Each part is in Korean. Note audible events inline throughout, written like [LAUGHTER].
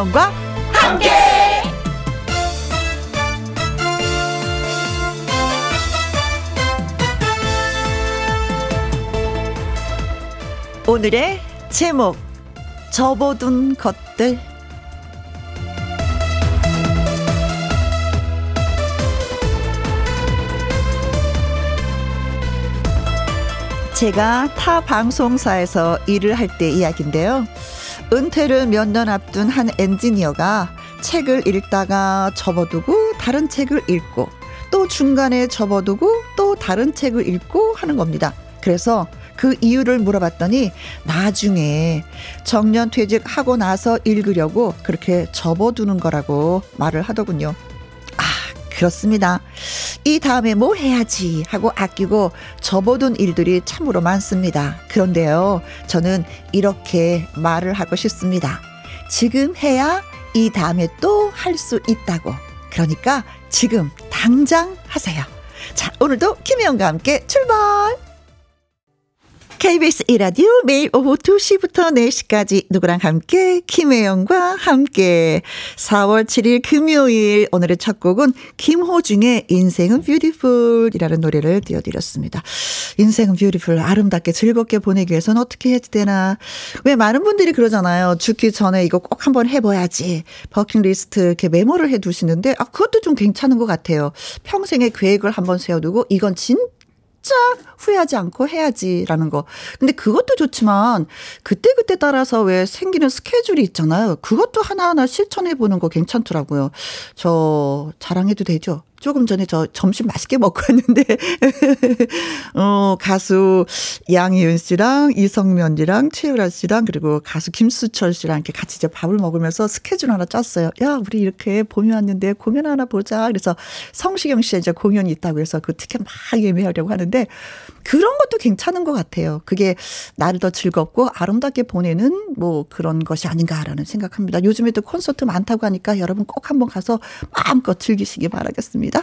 김혜영과 함께. 오늘의 제목 접어둔 것들 제가 타 방송사에서 일을 할 때 이야기인데요. 은퇴를 몇 년 앞둔 한 엔지니어가 책을 읽다가 접어두고 다른 책을 읽고 또 중간에 접어두고 또 다른 책을 읽고 하는 겁니다. 그래서 그 이유를 물어봤더니 나중에 정년 퇴직하고 나서 읽으려고 그렇게 접어두는 거라고 말을 하더군요. 아, 그렇습니다. 이 다음에 뭐 해야지 하고 아끼고 접어둔 일들이 참으로 많습니다. 그런데요, 저는 이렇게 말을 하고 싶습니다. 지금 해야 이 다음에 또 할 수 있다고. 그러니까 지금 당장 하세요. 자, 오늘도 김혜영과 함께 출발! KBS 이라디오 매일 오후 2시부터 4시까지 누구랑 함께 김혜영과 함께 4월 7일 금요일 오늘의 첫 곡은 김호중의 인생은 뷰티풀이라는 노래를 띄워드렸습니다. 인생은 뷰티풀 아름답게 즐겁게 보내기 위해서는 어떻게 해야 되나 왜 많은 분들이 그러잖아요. 죽기 전에 이거 꼭 한번 해봐야지 버킷리스트 이렇게 메모를 해두시는데 아 그것도 좀 괜찮은 것 같아요. 평생의 계획을 한번 세워두고 이건 진짜 진짜 후회하지 않고 해야지라는 거. 근데 그것도 좋지만 그때그때 따라서 왜 생기는 스케줄이 있잖아요. 그것도 하나하나 실천해 보는 거 괜찮더라고요. 저 자랑해도 되죠? 조금 전에 저 점심 맛있게 먹고 왔는데, [LAUGHS] 어, 가수 양희은 씨랑 이성면 씨랑 최유라 씨랑 그리고 가수 김수철 씨랑 이렇게 같이 이제 밥을 먹으면서 스케줄 하나 짰어요. 야, 우리 이렇게 공연 왔는데 공연 하나 보자. 그래서 성시경 씨 이제 공연이 있다고 해서 그 티켓 막 예매하려고 하는데 그런 것도 괜찮은 것 같아요. 그게 나를 더 즐겁고 아름답게 보내는 뭐 그런 것이 아닌가라는 생각합니다. 요즘에도 콘서트 많다고 하니까 여러분 꼭 한번 가서 마음껏 즐기시기 바라겠습니다.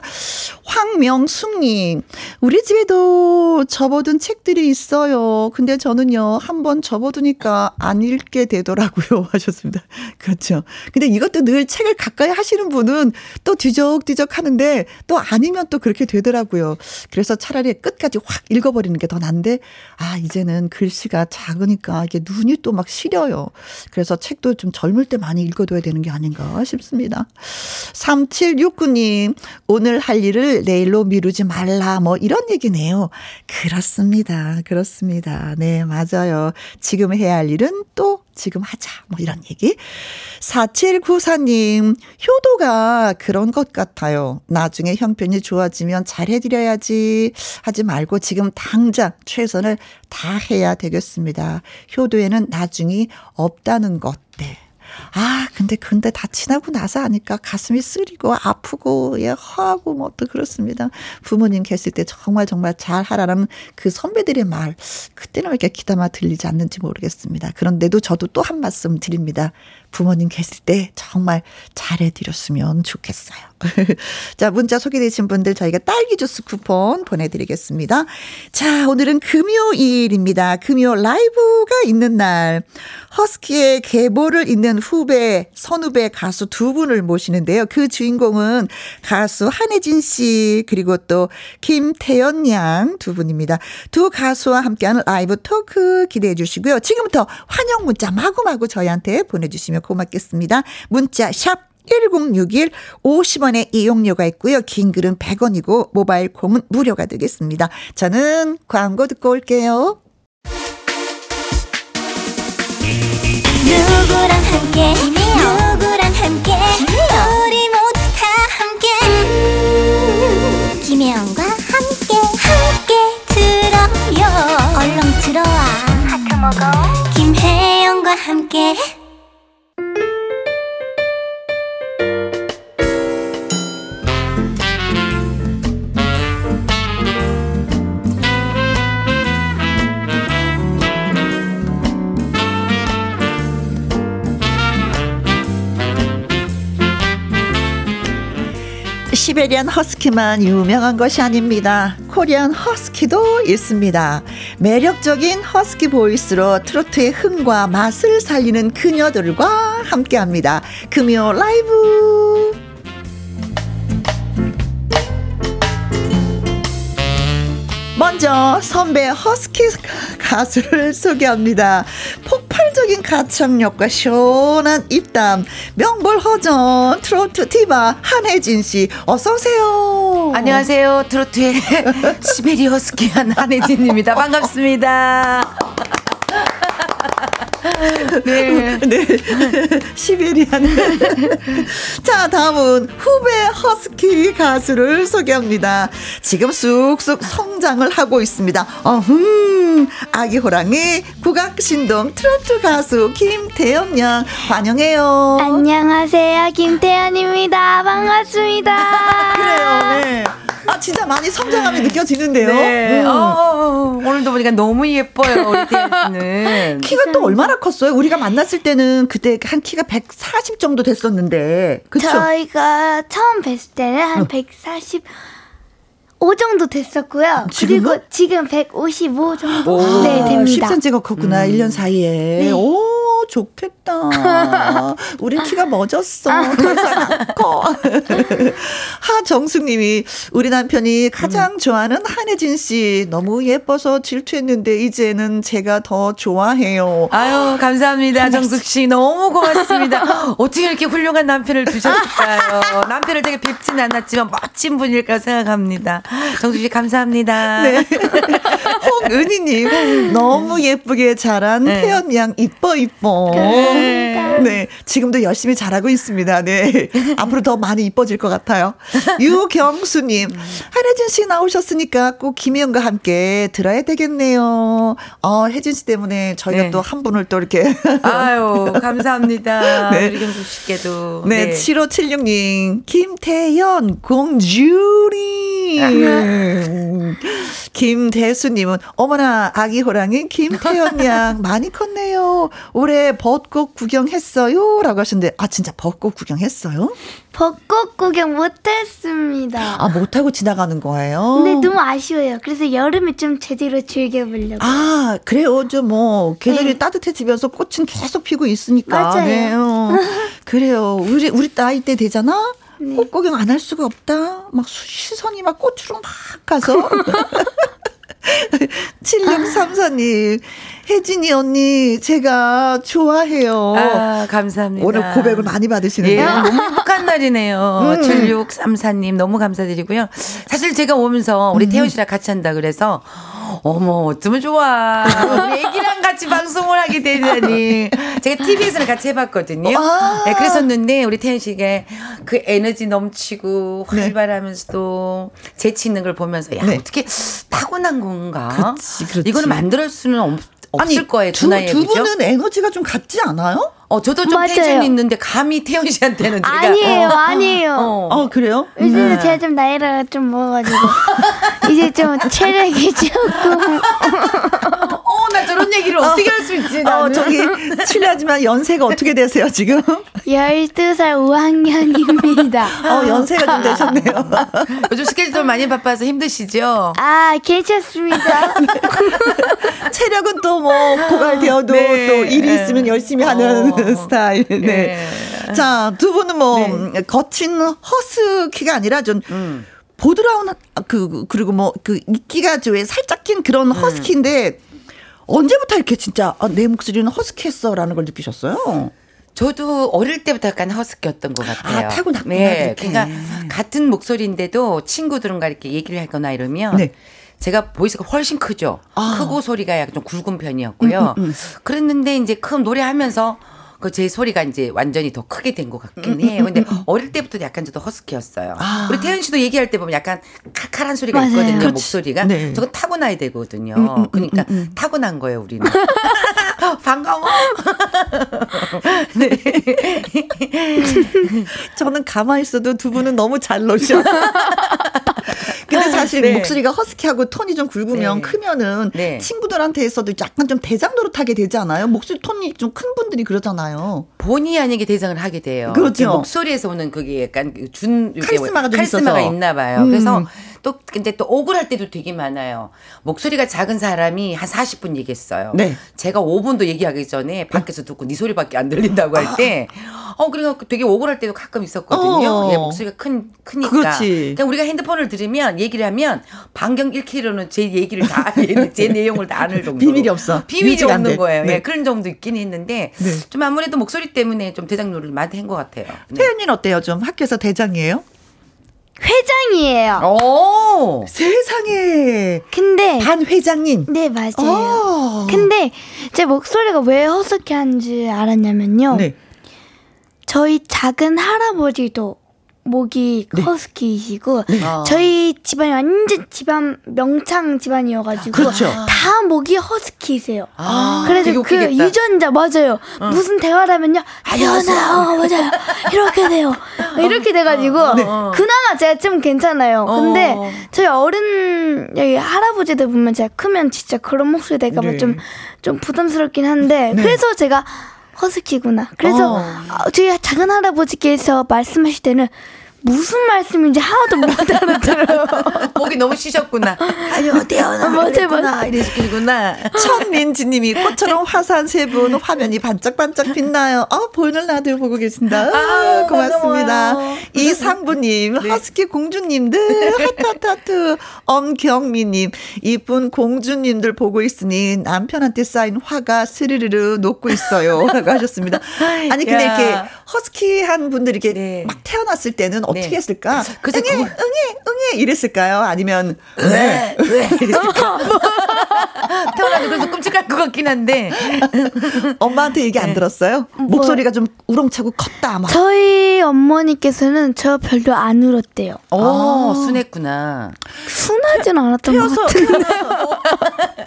황명숙님, 우리 집에도 접어둔 책들이 있어요. 근데 저는요, 한번 접어두니까 안 읽게 되더라고요. [LAUGHS] 하셨습니다. 그렇죠. 근데 이것도 늘 책을 가까이 하시는 분은 또 뒤적뒤적 하는데 또 아니면 또 그렇게 되더라고요. 그래서 차라리 끝까지 확 읽어 버리는 게 더 난데, 아, 이제는 글씨가 작으니까 이게 눈이 또 막 시려요. 그래서 책도 좀 젊을 때 많이 읽어둬야 되는 게 아닌가 싶습니다. 3769님, 오늘 할 일을 내일로 미루지 말라, 뭐 이런 얘기네요. 그렇습니다. 그렇습니다. 네, 맞아요. 지금 해야 할 일은 또 지금 하자. 뭐 이런 얘기. 4794님, 효도가 그런 것 같아요. 나중에 형편이 좋아지면 잘해드려야지 하지 말고 지금 당장 최선을 다해야 되겠습니다. 효도에는 나중이 없다는 것. 네. 아, 근데, 근데 다 지나고 나서 하니까 가슴이 쓰리고 아프고, 예, 허하고 뭐 또 그렇습니다. 부모님 계실 때 정말 정말 잘 하라는 그 선배들의 말, 그때는 왜 이렇게 귀담아 들리지 않는지 모르겠습니다. 그런데도 저도 또 한 말씀 드립니다. 부모님 계실 때 정말 잘해드렸으면 좋겠어요. [LAUGHS] 자, 문자 소개되신 분들 저희가 딸기 주스 쿠폰 보내드리겠습니다. 자, 오늘은 금요일입니다. 금요 라이브가 있는 날. 허스키의 계보를 잇는 후배, 선후배 가수 두 분을 모시는데요. 그 주인공은 가수 한혜진 씨, 그리고 또 김태연 양 두 분입니다. 두 가수와 함께하는 라이브 토크 기대해 주시고요. 지금부터 환영 문자 마구마구 저희한테 보내주시면 고맙겠습니다. 문자 샵 1061 50원의 이용료가 있고요. 긴 글은 100원이고 모바일 콩은 무료가 되겠습니다. 저는 광고 듣고 올게요. 누구랑 함께? 누구랑 함께? 우리 모두 다 함께. 음, 김혜영과 함께. 함께 들어요. 얼렁 들어와. 하트 먹어. 김혜영과 함께 시베리안 허스키만 유명한 것이 아닙니다. 코리안 허스키도 있습니다. 매력적인 허스키 보이스로 트로트의 흥과 맛을 살리는 그녀들과 함께 합니다. 금요 라이브! 먼저 선배 허스키 가수를 소개합니다. 폭발적인 가창력과 시원한 입담, 명불허전 트로트 티바 한혜진 씨 어서 오세요. 안녕하세요. 트로트의 [LAUGHS] 시베리 허스키한 한혜진입니다. 반갑습니다. 네. [LAUGHS] 네. [LAUGHS] 시베리안. [LAUGHS] 자, 다음은 후배 허스키 가수를 소개합니다. 지금 쑥쑥 성장을 하고 있습니다. 어흠. 아기 호랑이 국악신동 트로트 가수 김태연 양 환영해요. 안녕하세요. 김태연입니다. 반갑습니다. 그래요. 네. 아 진짜 많이 성장함이 느껴지는데요. 네. 음. 어, 오늘도 보니까 너무 예뻐요. 우리 태연씨는. [LAUGHS] 키가 또 얼마나 컸어요? 우리가 만났을 때는 그때 한 키가 140 정도 됐었는데. 그쵸? 저희가 처음 뵀을 때는 한 어. 140. 5 정도 됐었고요. 지금은? 그리고 지금 155 정도 오, 네, 됩니다. 10cm가 컸구나. 음. 1년 사이에. 네. 오, 좋겠다. [LAUGHS] 우리 키가 멋졌어. 커. [LAUGHS] 하정숙 님이 우리 남편이 가장 음. 좋아하는 한혜진 씨 너무 예뻐서 질투했는데 이제는 제가 더 좋아해요. 아유 감사합니다 정숙 씨 너무 고맙습니다. [LAUGHS] 어떻게 이렇게 훌륭한 남편을 두셨을까요? 남편을 되게 뵙진 않았지만 멋진 분일까 생각합니다. 정숙 씨 감사합니다. 네. [LAUGHS] 홍은희님 너무 예쁘게 자란 네. 태연 양 이뻐 이뻐. 네. 네. 지금도 열심히 잘하고 있습니다. 네. [LAUGHS] 앞으로 더 많이 이뻐질 것 같아요. 유경수님, 한혜진 씨 나오셨으니까 꼭 김혜영과 함께 들어야 되겠네요. 어, 혜진 씨 때문에 저희가 네. 또한 분을 또 이렇게. 아유, 감사합니다. [LAUGHS] 네. 우리 경수 씨께도. 네, 네. 7576님, 김태연, 공주리. 김대수님은, 어머나, 아기 호랑이 김태연 양 많이 컸네요. 올해 벚꽃 구경했어요? 라고 하셨는데, 아, 진짜 벚꽃 구경했어요? 벚꽃 구경 못했습니다. 아, 못하고 지나가는 거예요? 근데 너무 아쉬워요. 그래서 여름에 좀 제대로 즐겨보려고. 아, 그래요. 좀 뭐, 계절이 네. 따뜻해지면서 꽃은 계속 피고 있으니까. 맞아요. 네. 어. 그래요. 우리, 우리 나이 때 되잖아? 네. 꽃 구경 안 할 수가 없다. 막 시선이 막 꽃으로 막 가서. [LAUGHS] [LAUGHS] 7634님, 혜진이 언니, 제가 좋아해요. 아, 감사합니다. 오늘 고백을 많이 받으시는데요. 예, 너무 행복한 날이네요. [LAUGHS] 음. 7634님, 너무 감사드리고요. 사실 제가 오면서 우리 음. 태연 씨랑 같이 한다 그래서, 어머, 어쩌면 좋아. 우리 애기랑 같이 [LAUGHS] 방송을 하게 되다니. 제가 TV에서는 같이 해봤거든요. 아~ 네, 그랬었는데, 우리 태연 씨가 그 에너지 넘치고 네. 활발하면서도 재치 있는 걸 보면서, 야, 네. 어떻게 타고난 건가? 그렇지, 그렇지. 이거는 만들 수는 없, 없을 아니, 거예요, 두. 두 분은 에너지가 좀 같지 않아요? 어, 저도 좀 맞아요. 텐션 있는데 감히 태연 씨한테는 제가 아니에요, 어. 아니에요. 어, 어 그래요? 요즘 네. 제가 좀 나이가 좀 먹어가지고 이제 좀 체력이 조금. [LAUGHS] 어, 나 저런 얘기를 어, 떻게 할 수 있지? 어, 나는. 어, 저기 실례하지만 연세가 어떻게 되세요 지금? 12살 5학년입니다. 어, 연세가 좀 되셨네요. [LAUGHS] 요즘 스케줄 좀 많이 바빠서 힘드시죠? 아, 괜찮습니다. [LAUGHS] 체력은 또 뭐 고갈되어도 네. 또 일이 있으면 열심히 하는 어. 스타일. 네. 네. 자, 두 분은 뭐 네. 거친 허스키가 아니라 좀 음. 보드라운 그 그리고 뭐 그 이끼가 왜 살짝 낀 그런 음. 허스키인데 언제부터 이렇게 진짜 아, 내 목소리는 허스키했어라는 걸 느끼셨어요? 저도 어릴 때부터 약간 허스키였던 것 같아요. 아, 타고났구나. 네. 그러니까 같은 목소리인데도 친구들과 이렇게 얘기를 하거나 이러면 네. 제가 voice가 훨씬 크죠. 아. 크고 소리가 약간 좀 굵은 편이었고요. 음, 음, 음. 그랬는데 이제 큰 노래하면서 그 제 소리가 이제 완전히 더 크게 된 것 같긴 음, 음, 해요. 근데 어릴 때부터 약간 저도 허스키였어요. 아. 우리 태연 씨도 얘기할 때 보면 약간 칼칼한 소리가 맞아요. 있거든요. 그렇지. 목소리가. 네. 저건 타고나야 되거든요. 음, 그러니까 타고난 거예요, 우리는. [LAUGHS] 반가워. 네. 저는 가만히 있어도 두 분은 너무 잘 노셔. 근데 사실 네. 목소리가 허스키하고 톤이 좀 굵으면 네. 크면은 네. 친구들한테서도 약간 좀 대장 노릇하게 되지 않아요? 목소리 톤이 좀 큰 분들이 그러잖아요. 본의 아니게 대장을 하게 돼요. 그렇죠. 목소리에서 오는 그게 약간 그준 카리스마가 좀 카리스마가 있나 봐요. 음. 그래서 또 근데 또 억울할 때도 되게 많아요. 목소리가 작은 사람이 한 40분 얘기했어요. 네. 제가 5분도 얘기하기 전에 밖에서 듣고 네 소리밖에 안 들린다고 할 때, 어 그러니까 되게 억울할 때도 가끔 있었거든요. 어. 예, 목소리가 큰 크니까. 그렇지. 그러니까 우리가 핸드폰을 들으면 얘기를 하면 반경 1km는 제 얘기를 다 [LAUGHS] 제 내용을 다 아는 정도. 비밀이 없어. 비밀이 없는 거예요. 네. 예, 그런 정도 있긴 했는데 네. 좀 아무래도 목소리 때문에 좀 대장 노릇을 많이 한 것 같아요. 네. 태연이는 어때요? 좀 학교에서 대장이에요? 회장이에요. 오, 세상에. 근데 반 회장님. 네 맞아요. 오. 어. 근데 제 목소리가 왜 허스키한지 알았냐면요. 네. 저희 작은 할아버지도 목이 네. 허스키이시고 네. 아. 저희 집안이 완전 집안 명창 집안이어가지고 그렇죠. 다 목이 허스키세요. 아, 그래서 그 유전자 맞아요. 어. 무슨 대화를 하면요, 태연아, 어, 맞아요. 이렇게 돼요. 이렇게 돼가지고 어, 네. 그나마 제가 좀 괜찮아요. 근데 어. 저희 어른 여기 할아버지들 보면 제가 크면 진짜 그런 목소리 될까봐 네. 좀좀 좀 부담스럽긴 한데 네. 그래서 제가 허스키구나. 그래서 어. 어 저희 작은 할아버지께서 말씀하실 때는 무슨 말씀인지 하나도 못 알아들어요. [LAUGHS] 목이 너무 쉬셨구나. 아니요, 태어나. 맞아요, 맞아요. 이러시구나. 천민지님이 꽃처럼 화사한 세 분 화면이 반짝반짝 빛나요. 아, 보이는 라디오 보고 계신다. 아, 고맙습니다. 이상부님, 네. 허스키 공주님들, 하타타트, 엄경미님, 이쁜 공주님들 보고 있으니 남편한테 쌓인 화가 스르르르 녹고 있어요. 라고 하셨습니다. 아니, 근데 야. 이렇게 허스키한 분들이 이렇게 네. 막 태어났을 때는 어떻게 네. 했을까? 그래서 응애, 응애, 응애 이랬을까요? 아니면 왜, 왜 [LAUGHS] 이랬을까? [LAUGHS] 태어나도 그래서 끔찍할 것 같긴 한데. [LAUGHS] 엄마한테 얘기 안 네. 들었어요? 뭐, 목소리가 좀 우렁차고 컸다. 막. 저희 어머니께서는 저 별로 안 울었대요. 오, 아. 순했구나. 순하진 않았던 태어서, 것 같은데. 태어나서,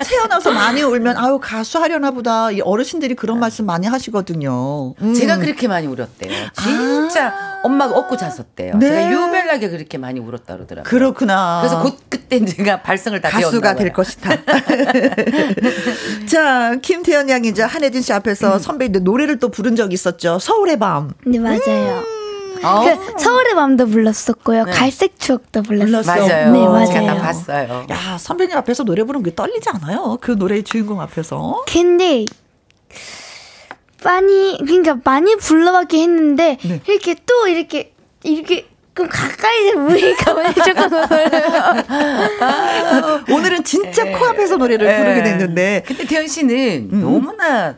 태어나서 많이 울면 아유 가수 하려나 보다. 이 어르신들이 그런 아. 말씀 많이 하시거든요. 음. 제가 그렇게 많이 울었 대요. 진짜 아. 엄마가 업고 잤었대요. 네. 제가 유별나게 그렇게 많이 울었다 그러더라고요. 그렇구나. 그래서 곧 그때 제가 발성을 다 가수가 될 것이다. [LAUGHS] 자, 김태현 양이 이제 한혜진 씨 앞에서 음. 선배인데 노래를 또 부른 적이 있었죠. 서울의 밤. 네, 맞아요. 음. 어. 그 서울의 밤도 불렀었고요. 네. 갈색 추억도 불렀어요. 맞아요. 네, 맞아요. 제가 다 봤어요. 야, 선배님 앞에서 노래 부르는 게 떨리지 않아요? 그 노래의 주인공 앞에서. 근데 많이 그러니까 많이 불러봤긴 했는데 네. 이렇게 또 이렇게 이렇게 그럼 가까이서 우리가 왜 조금 오늘은 진짜 네. 코앞에서 노래를 네. 부르게 됐는데 근데 태연 씨는 음. 너무나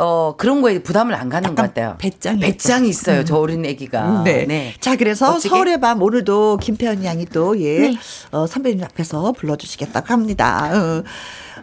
어, 그런 거에 부담을 안 가는 것 같아요. 배짱이. 배짱이 있어요. 음. 저 어린 애기가. 음, 네. 네. 자, 그래서 어찌게? 서울의 밤 오늘도 김태현 양이 또, 예, 네. 어, 선배님 앞에서 불러주시겠다고 합니다. 어.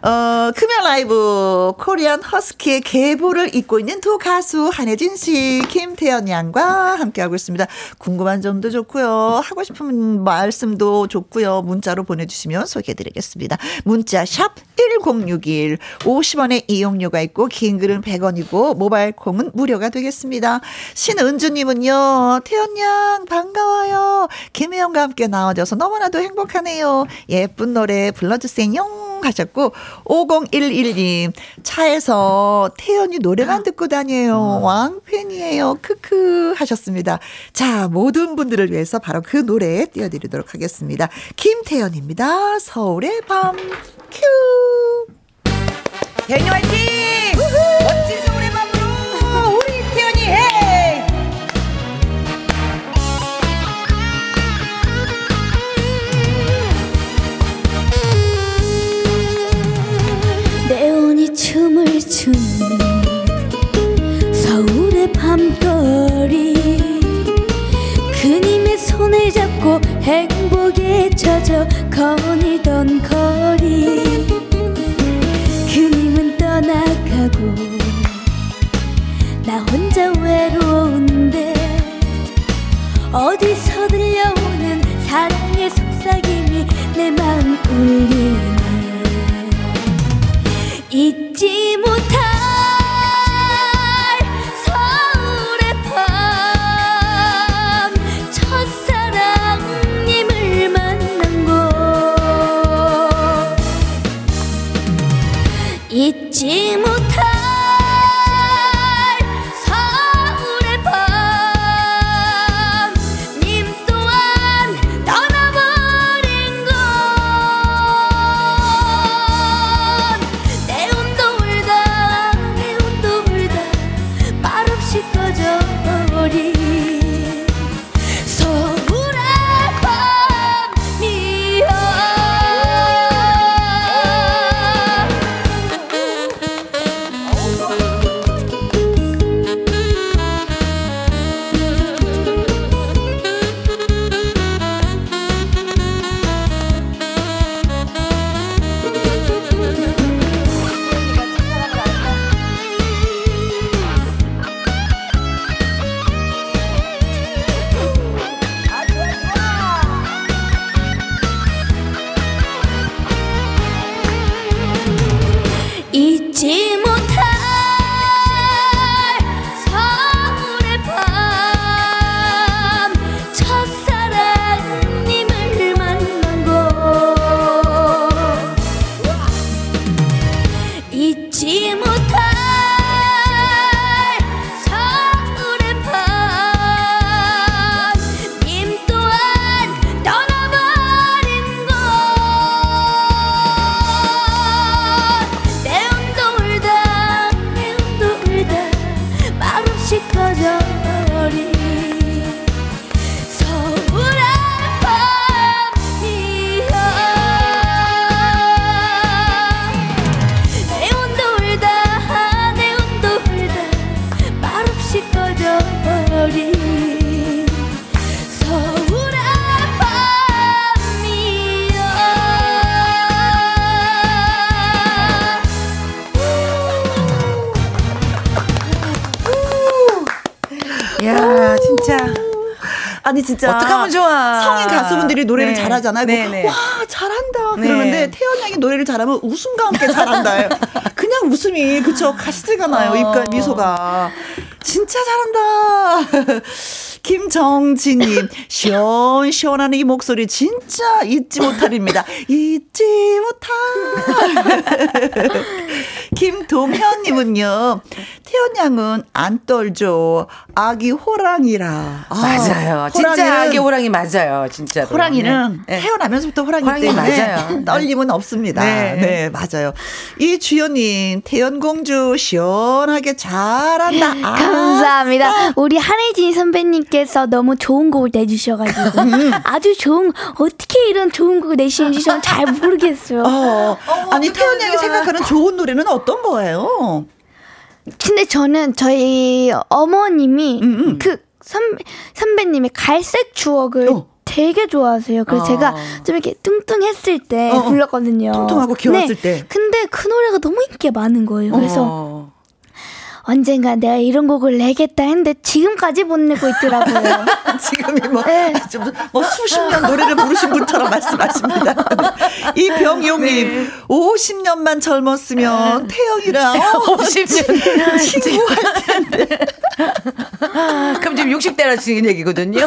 어, 금연 라이브 코리안 허스키의 계보를 잇고 있는 두 가수 한혜진 씨, 김태연 양과 함께하고 있습니다. 궁금한 점도 좋고요. 하고 싶은 말씀도 좋고요. 문자로 보내주시면 소개해드리겠습니다. 문자 샵 1061, 50원의 이용료가 있고 긴 글은 100원이고 모바일 콩은 무료가 되겠습니다. 신은주님은요. 태연 양 반가워요. 김혜영과 함께 나와줘서 너무나도 행복하네요. 예쁜 노래 불러주세요. 하셨고 5011님 차에서 태연이 노래만 듣고 다녀요. 왕팬이에요. 크크 하셨습니다. 자 모든 분들을 위해서 바로 그 노래 띄워드리도록 하겠습니다. 김태연입니다. 서울의 밤 큐. 태연이 화이팅! 멋진 추는 서울의 밤거리 그님의 손을 잡고 행복에 젖어 거닐던 거리. 그님은 떠나가고 나 혼자 외로운데 어디서 들려오는 사랑의 속삭임이 내 마음 울리네 잊지 못할 서울의 밤, 첫사랑님을 잊지 못 진짜 어떻게 하면 좋아. 성인 가수분들이 노래를 네. 잘하잖아요. 네, 네. 와 잘한다 네. 그러는데 태연 양이 노래를 잘하면 웃음과 함께 잘한다. 그냥 웃음이 그쵸 가시지가 나요. 어. 입가 미소가 진짜 잘한다. 김정진님, 시원시원한 이 목소리 진짜 잊지 못할입니다. 잊지 못할. 김동현님은요, 태연 양은 안 떨죠. 아기 호랑이라. 아, 맞아요. 진짜 아기 호랑이 맞아요. 진짜. 호랑이는 네. 태어나면서부터 호랑이, 호랑이 때문에 맞아요. [LAUGHS] 떨림은 없습니다. 네. 네, 맞아요. 이 주연님, 태연공주 시원하게 잘한다. 아, [LAUGHS] 감사합니다. 우리 한혜진 선배님께서 너무 좋은 곡을 내주셔가지고 음. 아주 좋은 어떻게 이런 좋은 곡을 내시는지 저는 잘 모르겠어요. 어, 어, 아니 태연 양이 생각하는 좋은 노래는 어떤 거예요? 근데 저는 저희 어머님이 음, 음. 그 선배, 선배님의 갈색 추억을 어. 되게 좋아하세요. 그래서 어. 제가 좀 이렇게 뚱뚱했을 때 어, 어. 불렀거든요. 뚱뚱하고 귀여웠을 네. 때. 근데 그 노래가 너무 인기가 많은 거예요. 그래서 어. 언젠가 내가 이런 곡을 내겠다 했는데 지금까지 못 내고 있더라고요. [LAUGHS] 지금이 뭐, 네. 뭐 수십 년 노래를 부르신 분처럼 말씀하십니다. [LAUGHS] 이병용님, 네. 50년만 젊었으면 태영이랑 어, [LAUGHS] 50년 친구할 텐데. [LAUGHS] 그럼 지금 60대라 지금 얘기거든요. [LAUGHS]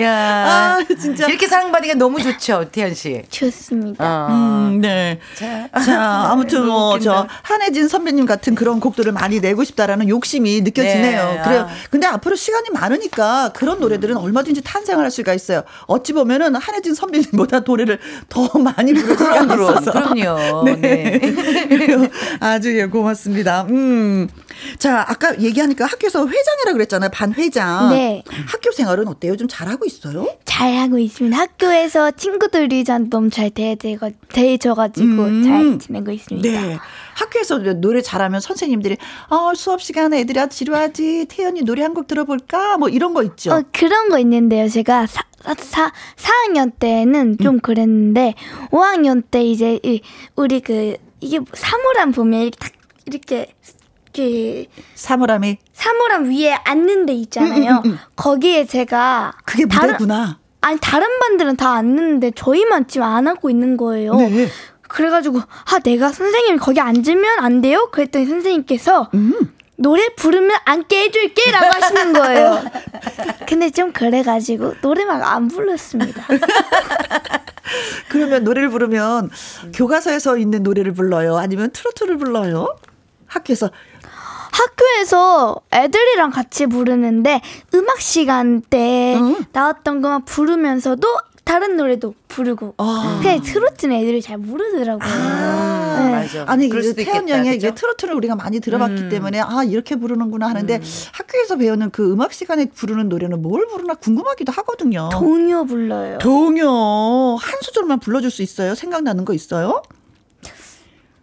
야, 아, 진짜 이렇게 사랑받으니까 너무 좋죠, 태연 씨. 좋습니다. 어. 음, 네. 자, 자 아무튼 뭐 저 한혜진 선배님 같은 그런 곡들을 많이 내고 싶다라는 욕심이 느껴지네요. 네. 그래요. 근데 앞으로 시간이 많으니까 그런 노래들은 얼마든지 탄생을 할 수가 있어요. 어찌 보면은 한혜진 선배님보다 노래를 더 많이 부를 시간이 있어서. 그럼요. 네. 네. [LAUGHS] 아주 예, 고맙습니다. 음. 자, 아까 얘기하니까 학교에서 회장이라 그랬잖아요. 반 회장. 네. 학교 생활은 어때요? 좀 잘하고 있어요? 잘하고 있습니다. 학교에서 친구들이 전 너무 잘 대해주고, 대해줘가지고 음. 잘 지내고 있습니다. 네. 학교에서 노래 잘하면 선생님들이 어, 수업 시간에 애들이 아 지루하지 태연이 노래 한 곡 들어볼까 뭐 이런 거 있죠. 어, 그런 거 있는데요. 제가 사, 사, 4학년 때는 좀 음. 그랬는데 5학년 때 이제 우리 그 이게 사물함 보면 이렇게 딱 이렇게 그 사물함이 사물함 위에 앉는 데 있잖아요. 음, 음, 음, 음. 거기에 제가 그게 무대구나. 아니 다른 반들은 다 앉는데 저희만 지금 안 앉고 있는 거예요. 네. 그래가지고 아 내가 선생님 거기 앉으면 안 돼요? 그랬더니 선생님께서 음. 노래 부르면 앉게 해줄게 라고 하시는 거예요. [LAUGHS] 근데 좀 그래가지고 노래 막 안 불렀습니다. [LAUGHS] 그러면 노래를 부르면 교과서에서 있는 노래를 불러요? 아니면 트로트를 불러요? 학교에서 학교에서 애들이랑 같이 부르는데 음악 시간 때 응? 나왔던 것만 부르면서도 다른 노래도 부르고 아. 그냥 트로트는 애들이 잘 모르더라고요. 아, 네. 맞아. 아니 태연 양의 이제 트로트를 우리가 많이 들어봤기 음. 때문에 아 이렇게 부르는구나 하는데 음. 학교에서 배우는 그 음악 시간에 부르는 노래는 뭘 부르나 궁금하기도 하거든요. 동요 불러요. 동요 한 소절만 불러줄 수 있어요? 생각나는 거 있어요?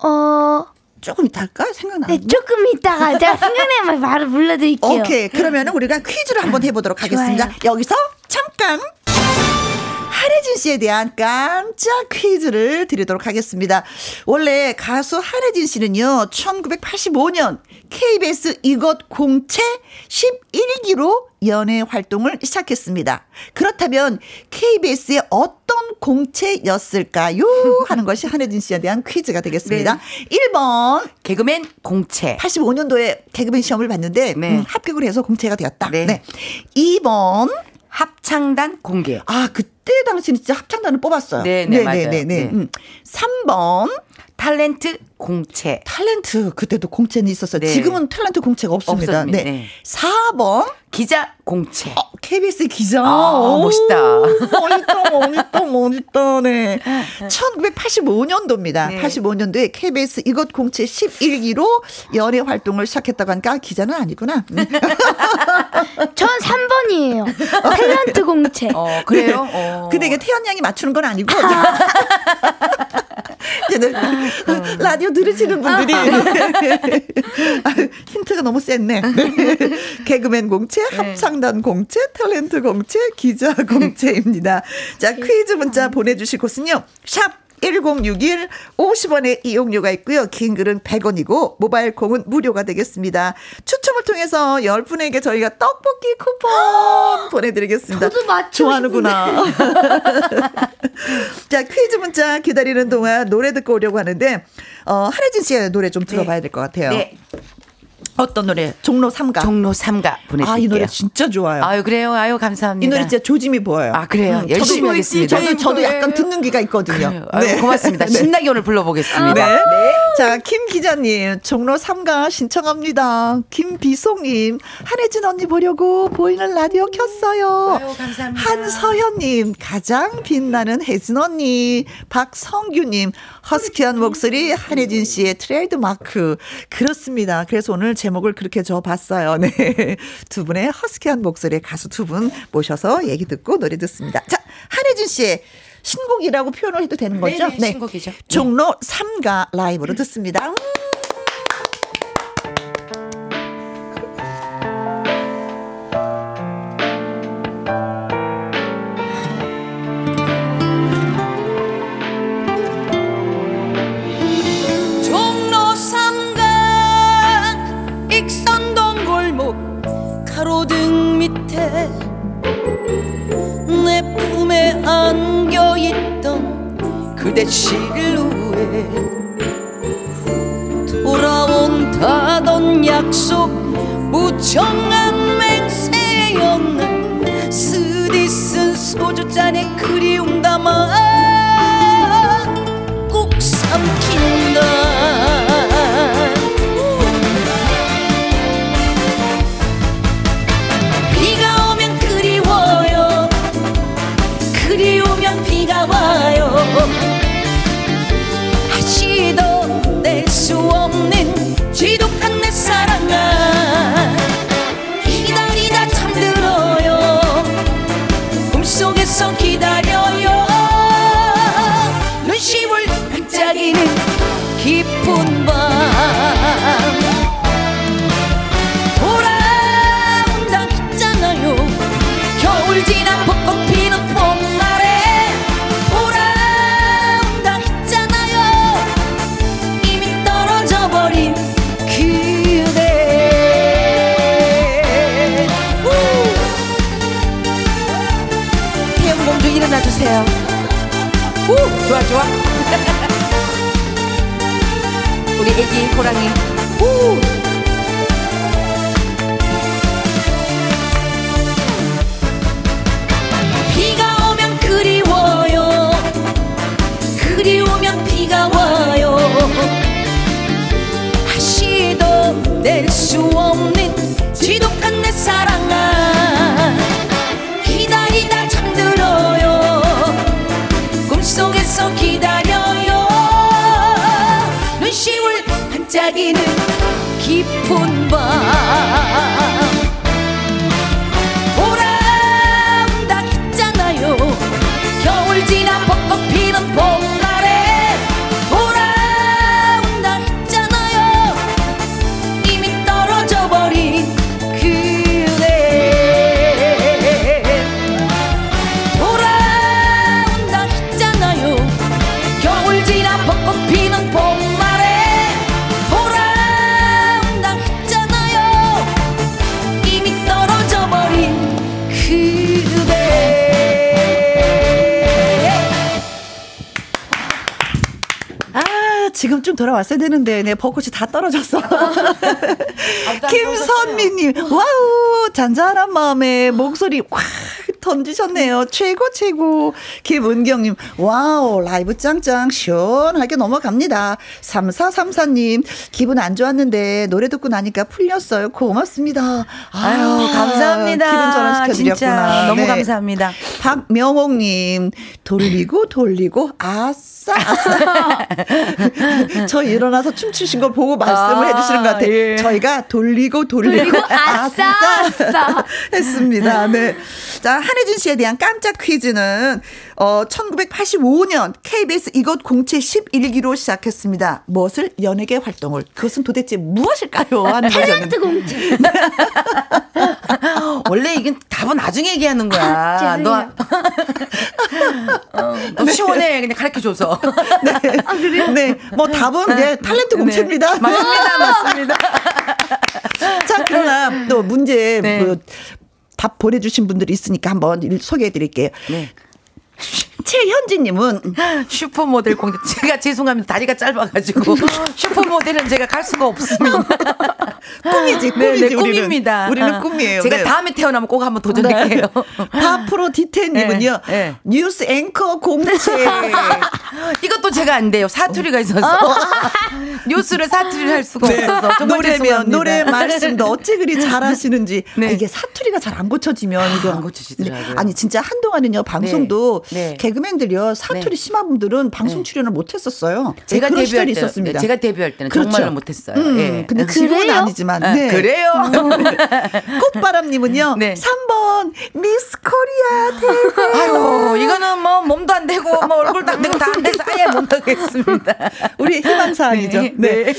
어 조금 이따 할까? 생각나는 네, 조금 이따가 제가 생각나면 바로 불러드릴게요. 오케이. 그러면 우리가 퀴즈를 한번 해보도록 하겠습니다. 좋아요. 여기서 잠깐 한혜진 씨에 대한 깜짝 퀴즈를 드리도록 하겠습니다. 원래 가수 한혜진 씨는요, 1985년 KBS 이것 공채 11기로 연애 활동을 시작했습니다. 그렇다면 KBS의 어떤 공채였을까요? [LAUGHS] 하는 것이 한혜진 씨에 대한 퀴즈가 되겠습니다. 네. 1번 개그맨 공채. 85년도에 개그맨 시험을 봤는데 네. 음, 합격을 해서 공채가 되었다. 네. 네. 2번 합창단 공개. 아, 그때 당시는 진짜 합창단을 뽑았어요. 네, 네, 네. 네, 네. 네. 음. 3번 탤런트 공채. 탤런트 그때도 공채는 있었어요. 네. 지금은 탤런트 공채가 없습니다. 없습니다. 네. 네. 4번 기자 공채. 어, KBS 기자. 아, 멋있다. 멋있다, 멋있다, 멋있다. 네. 1985년도입니다. 네. 85년도에 KBS 이것 공채 11기로 연예 활동을 시작했다고 하니까 기자는 아니구나. [LAUGHS] 전 3번이에요. 탤런트 공채. 어, 그래요? 네. 어. 근데 이게 태연 양이 맞추는 건 아니고. [LAUGHS] 라디오 들으시는 분들이 [LAUGHS] 힌트가 너무 셌네. 개그맨 공채, 네. 합창단 공채, 탤런트 공채, 기자 공채입니다. 자 퀴즈 문자 보내주실 곳은요. 샵 1061 50원의 이용료가 있고요. 긴 글은 100원이고 모바일 콩은 무료가 되겠습니다. 추첨을 통해서 10분에게 저희가 떡볶이 쿠폰 보내드리겠습니다. 저도 맞추고 좋아하는구나. [LAUGHS] 자, 퀴즈 문자 기다리는 동안 노래 듣고 오려고 하는데 어, 한혜진 씨의 노래 좀 들어봐야 네. 될것 같아요. 네. 어떤 노래? 종로 3가. 종로 3가 보내드릴게요. 아, 이 노래 진짜 좋아요. 아유, 그래요? 아유, 감사합니다. 이 노래 진짜 조짐이 보여요. 아, 그래요? 음, 열심히 저도, 하겠습니다. 저도, 저도 약간 듣는 귀가 있거든요. 아유, 네. 고맙습니다. [LAUGHS] 네. 신나게 오늘 불러보겠습니다. 네. 네. 자, 김 기자님, 종로 3가 신청합니다. 김비송님, 한혜진 언니 보려고 보이는 라디오 켰어요. 아유, 감사합니다. 한서현님, 가장 빛나는 혜진 언니. 박성규님, 허스키한 목소리 한혜진 씨의 트레이드 마크. 그렇습니다. 그래서 오늘 제목을 그렇게 줘 봤어요. [LAUGHS] 네. 두 분의 허스키한 목소리 가수 두 분 모셔서 얘기 듣고 노래 듣습니다. 자, 한혜진 씨의 신곡이라고 표현을 해도 되는 거죠? 네네, 네. 신곡이죠. 종로 3가 라이브로 듣습니다. 음. 그대 실루엣 돌아온다던 약속 무정한 맹세였네. 쓰디쓴 소주잔에 그리움 담아 주세 왔어야 되는데 내 네, 벚꽃이 다 떨어졌어. 김선미님 wow 잔잔한 마음에 목소리 확 던지셨네요. 최고 최고. 김은경님 wow 라이브 짱짱 시원하게 넘어갑니다. 3434님 기분 안 좋았는데 노래 듣고 나니까 풀렸어요. 고맙습니다. 아유 아, 감사합니다. 기분 전환시켜드렸구나. 너무 네. 감사합니다. 박명옥님 돌리고 돌리고 아싸 아싸. [LAUGHS] 저 일어나서 춤추신 걸 보고 말씀을 아, 해주시는 것 같아요. 예. 저희가 돌리고 돌리고 [LAUGHS] 아싸, 아싸 [LAUGHS] 했습니다. 네. 자, 한혜진 씨에 대한 깜짝 퀴즈는 어 1985년 KBS 이것 공채 11기로 시작했습니다. 무엇을 연예계 활동을 그것은 도대체 무엇일까요? 하는 탤런트 공채. 원래 이건 답은 나중에 얘기하는 거야. 아, 너 몰라. 어, 너 시원해. 그냥 가르쳐 줘서. [LAUGHS] 네. 아, 그래요? 네. 뭐 답은 네, 탤런트 네. 공채입니다. 네. 맞습니다. 맞습니다. [LAUGHS] 자, 그러나 또 문제 네. 뭐 답 보내주신 분들이 있으니까 한번 소개해 드릴게요. 네. [LAUGHS] 최현진님은 슈퍼모델 공대 제가 죄송합니다 다리가 짧아가지고 슈퍼모델은 제가 갈 수가 없습니다. 꿈이지 꿈이지 네, 네, 꿈입니다. 우리는 아, 꿈이에요. 제가 네. 다음에 태어나면 꼭 한번 도전할게요. 네. [LAUGHS] 파프로 디테님은요 네, 네. 뉴스 앵커 공채 [LAUGHS] 이것도 제가 안 돼요 사투리가 있어서 어. [LAUGHS] 뉴스를 사투리를 할 수가 네. 없어서 노래면. 노래 말씀도 어찌 그리 잘하시는지 아, 이게 사투리가 잘 안 고쳐지면 이거 안 고쳐지더라고요. 아니 진짜 한동안은요 방송도 개그맨들이요 사투리 네. 심한 분들은 방송 네. 출연을 못 했었어요. 제가 데뷔할 때 있었습니다. 제가 데뷔할 때는 그렇죠. 정말로 못 했어요. 음, 네. 근데 지금은 아니지만 네. 그래요. [LAUGHS] 꽃바람 님은요. 네. 3번 미스 코리아 대회. 아유 이거는 뭐 몸도 안 되고 뭐 얼굴도 안 되고 다 안 돼서 아예 못 하겠습니다. 우리 희망 사항이죠. 네. 네.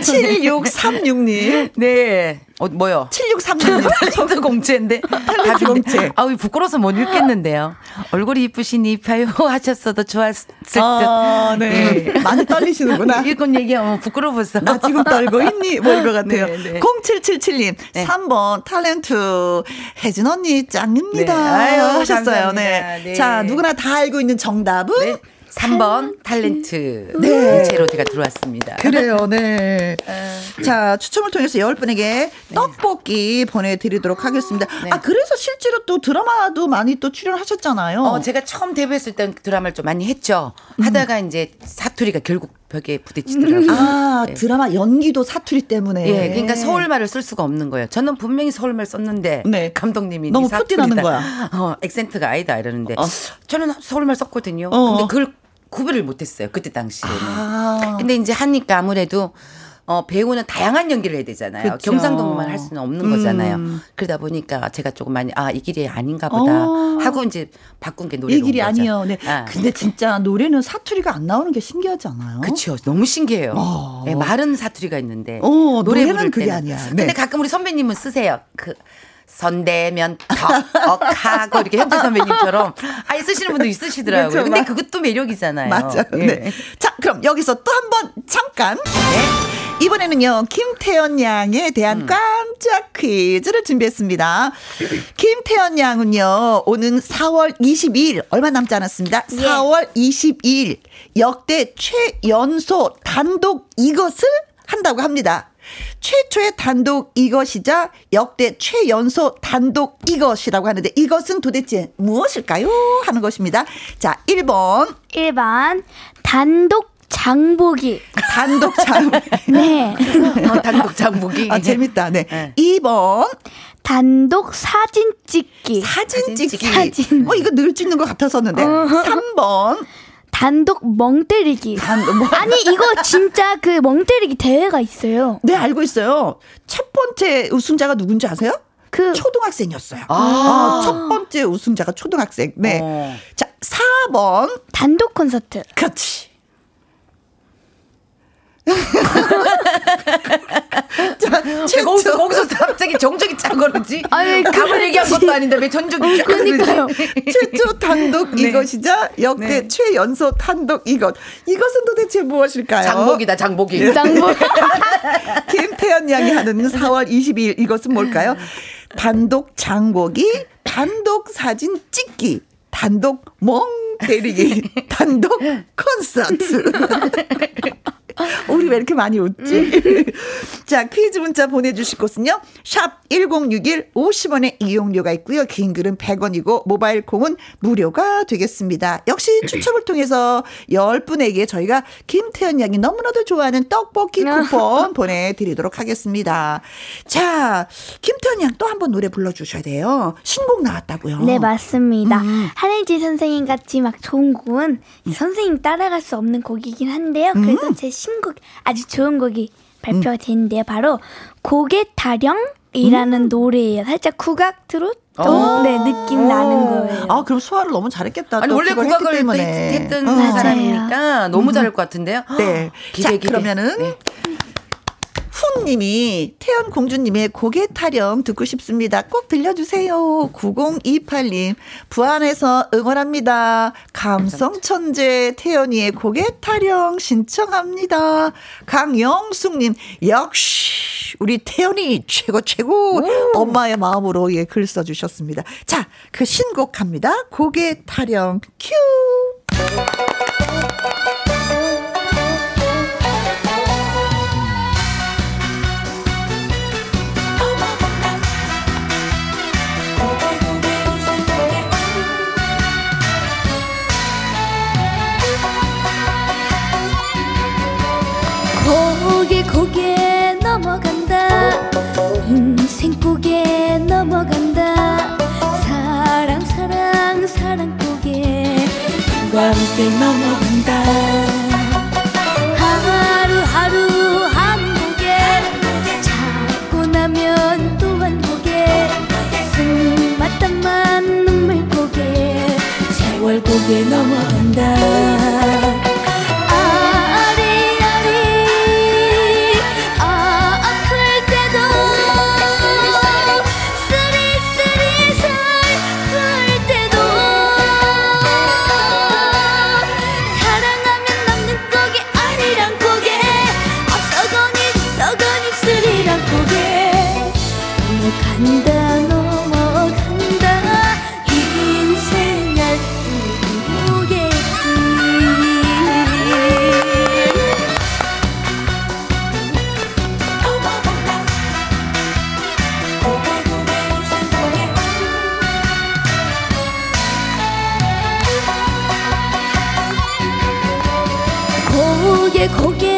7636 님. 네. 어, 뭐요? 7636님. 탤런트 공채인데. 탤런트 공채. 아우, 부끄러워서 못 읽겠는데요. 얼굴이 이쁘시니 이파요 하셨어도 좋았을 듯. 아, 네. 네. 많이 떨리시는구나. [LAUGHS] 읽은 얘기하면 부끄러워서. 나 지금 떨고 있니? 뭐 이거 같아요. 네, 네. 0777님, 네. 3번 탤런트 혜진 언니 짱입니다. 네. 아유, 하셨어요. 네. 네. 자, 누구나 다 알고 있는 정답은? 네. 3번 탤런트. 네. 제로 제가 들어왔습니다. 그래요, 네. 어. 자, 추첨을 통해서 10분에게 네. 떡볶이 보내드리도록 하겠습니다. 네. 아, 그래서 실제로 또 드라마도 많이 또 출연하셨잖아요. 어, 제가 처음 데뷔했을 때 드라마를 좀 많이 했죠. 음. 하다가 이제 사투리가 결국 벽에 부딪히더라고요. 아, 네. 드라마 연기도 사투리 때문에. 예, 그러니까 서울말을 쓸 수가 없는 거예요. 저는 분명히 서울말 썼는데 네. 감독님이 너무 푸티나는 거야. [LAUGHS] 어, 액센트가 아니다 이러는데 어. 저는 서울말 썼거든요. 어. 근데 그걸 구별을 못했어요. 그때 당시에는. 아. 근데 이제 하니까 아무래도 어, 배우는 다양한 연기를 해야 되잖아요. 그쵸. 경상도만 할 수는 없는 음. 거잖아요. 그러다 보니까 제가 조금 많이 아 이 길이 아닌가 보다 어. 하고 이제 바꾼 게 노래. 이 길이 아니요. 네. 아. 근데 진짜 노래는 사투리가 안 나오는 게 신기하지 않아요? 그렇죠. 너무 신기해요. 어. 네, 말은 사투리가 있는데 어, 노래 부를 그게. 아니야. 네. 근데 가끔 우리 선배님은 쓰세요. 그 선대면 덕하고 이렇게 현재 선배님처럼 아예 쓰시는 분도 있으시더라고요. 그렇죠, 근데 그것도 매력이잖아요. 맞아요. 예. 네. 자, 그럼 여기서 또 한 번 잠깐. 네. 이번에는요, 김태연 양에 대한 음. 깜짝 퀴즈를 준비했습니다. 김태연 양은요, 오는 4월 22일, 얼마 남지 않았습니다. 예. 4월 22일, 역대 최연소 단독 이것을 한다고 합니다. 최초의 단독 이것이자 역대 최연소 단독 이것이라고 하는데 이것은 도대체 무엇일까요? 하는 것입니다. 자, 1번. 1번. 단독 장보기. 단독 장. [LAUGHS] 네. [LAUGHS] 어, 단독 장보기. 아, 재밌다. 네. 네. 2번. 단독 사진 찍기. 사진 찍기. 사진. 어, 이거 늘 찍는 것 같았었는데. 어. 3번. 단독 멍 때리기. 단독 멍. 아니 이거 진짜 그 멍 때리기 대회가 있어요. 네 알고 있어요. 첫 번째 우승자가 누군지 아세요? 그 초등학생이었어요. 아. 아. 첫 번째 우승자가 초등학생. 네. 어. 자 4번 단독 콘서트. 그렇지. [LAUGHS] 자, 최 거기서, 거기서 갑자기 정적이 짜거르지? [LAUGHS] 아니, 감을 얘기한 것도 아닌데 왜 전적이 짜거르지? [LAUGHS] 최초 단독 네. 이것이자 역대 네. 최연소 단독 이것. 이것은 도대체 무엇일까요? 장복이다, 장복이. 네. 장복. [LAUGHS] 김태연 양이 하는 4월 22일 이것은 뭘까요? 단독 장복이, 단독 사진 찍기, 단독 멍 때리기, 단독 콘서트. 우리 왜 이렇게 많이 웃지? 음. [LAUGHS] 자, 퀴즈 문자 보내주실 곳은요. 샵 1061 50원의 이용료가 있고요. 긴 글은 100원이고 모바일 콩은 무료가 되겠습니다. 역시 추첨을 통해서 10분에게 저희가 김태현 양이 너무나도 좋아하는 떡볶이 쿠폰 보내드리도록 하겠습니다. 자, 김태현 양 또 한 번 노래 불러주셔야 돼요. 신곡 나왔다고요. 네, 맞습니다. 음. 한혜지 선생님 같이 막 좋은 곡은 음. 선생님 따라갈 수 없는 곡이긴 한데요. 그래도 음. 제 신곡 아주 좋은 곡이 발표가 됐는데요. 바로 고개 타령이라는 음. 노래예요. 살짝 국악 트롯 어. 네 느낌 나는 거예요. 아 그럼 소화를 너무 잘했겠다. 아니 원래 국악을 했던 어. 사람이니까 너무 음. 잘할 것 같은데요. 네. [GASPS] 기대, 자 기대. 그러면은 네. 쿤님이 태연 공주님의 고개 타령 듣고 싶습니다. 꼭 들려주세요. 9028님 부안에서 응원합니다. 감성 천재 태연이의 고개 타령 신청합니다. 강영숙님 역시 우리 태연이 최고 최고 오. 엄마의 마음으로 예 글 써주셨습니다. 자 그 신곡 갑니다. 고개 타령 큐. 고개 넘어간다. 인생 고개 넘어간다. 사랑 사랑 사랑 고개 누가 함께 넘어간다. 하루하루 한 고개 자고 나면 또 한 고개 숨만 땀만 눈물 고개 세월 고개 넘어간다 하트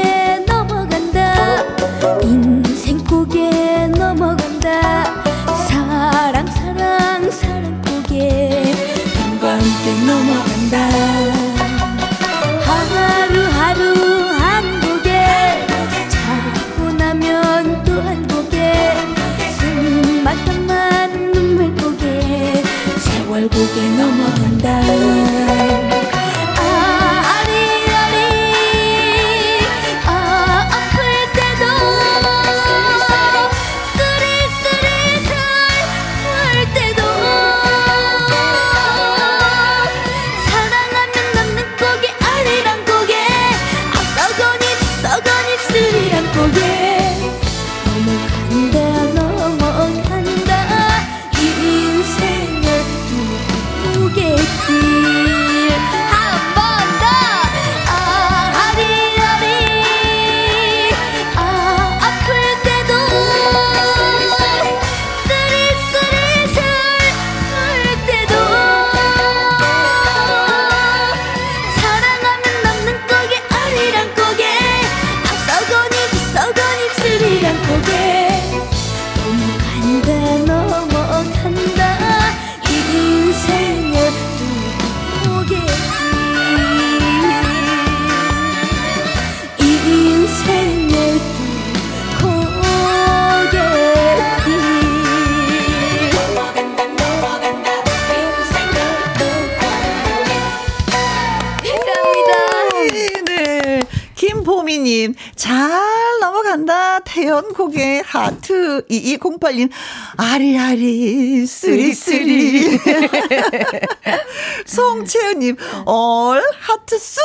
2208님 아리아리 쓰리쓰리 [LAUGHS] 송채은님 얼 하트 수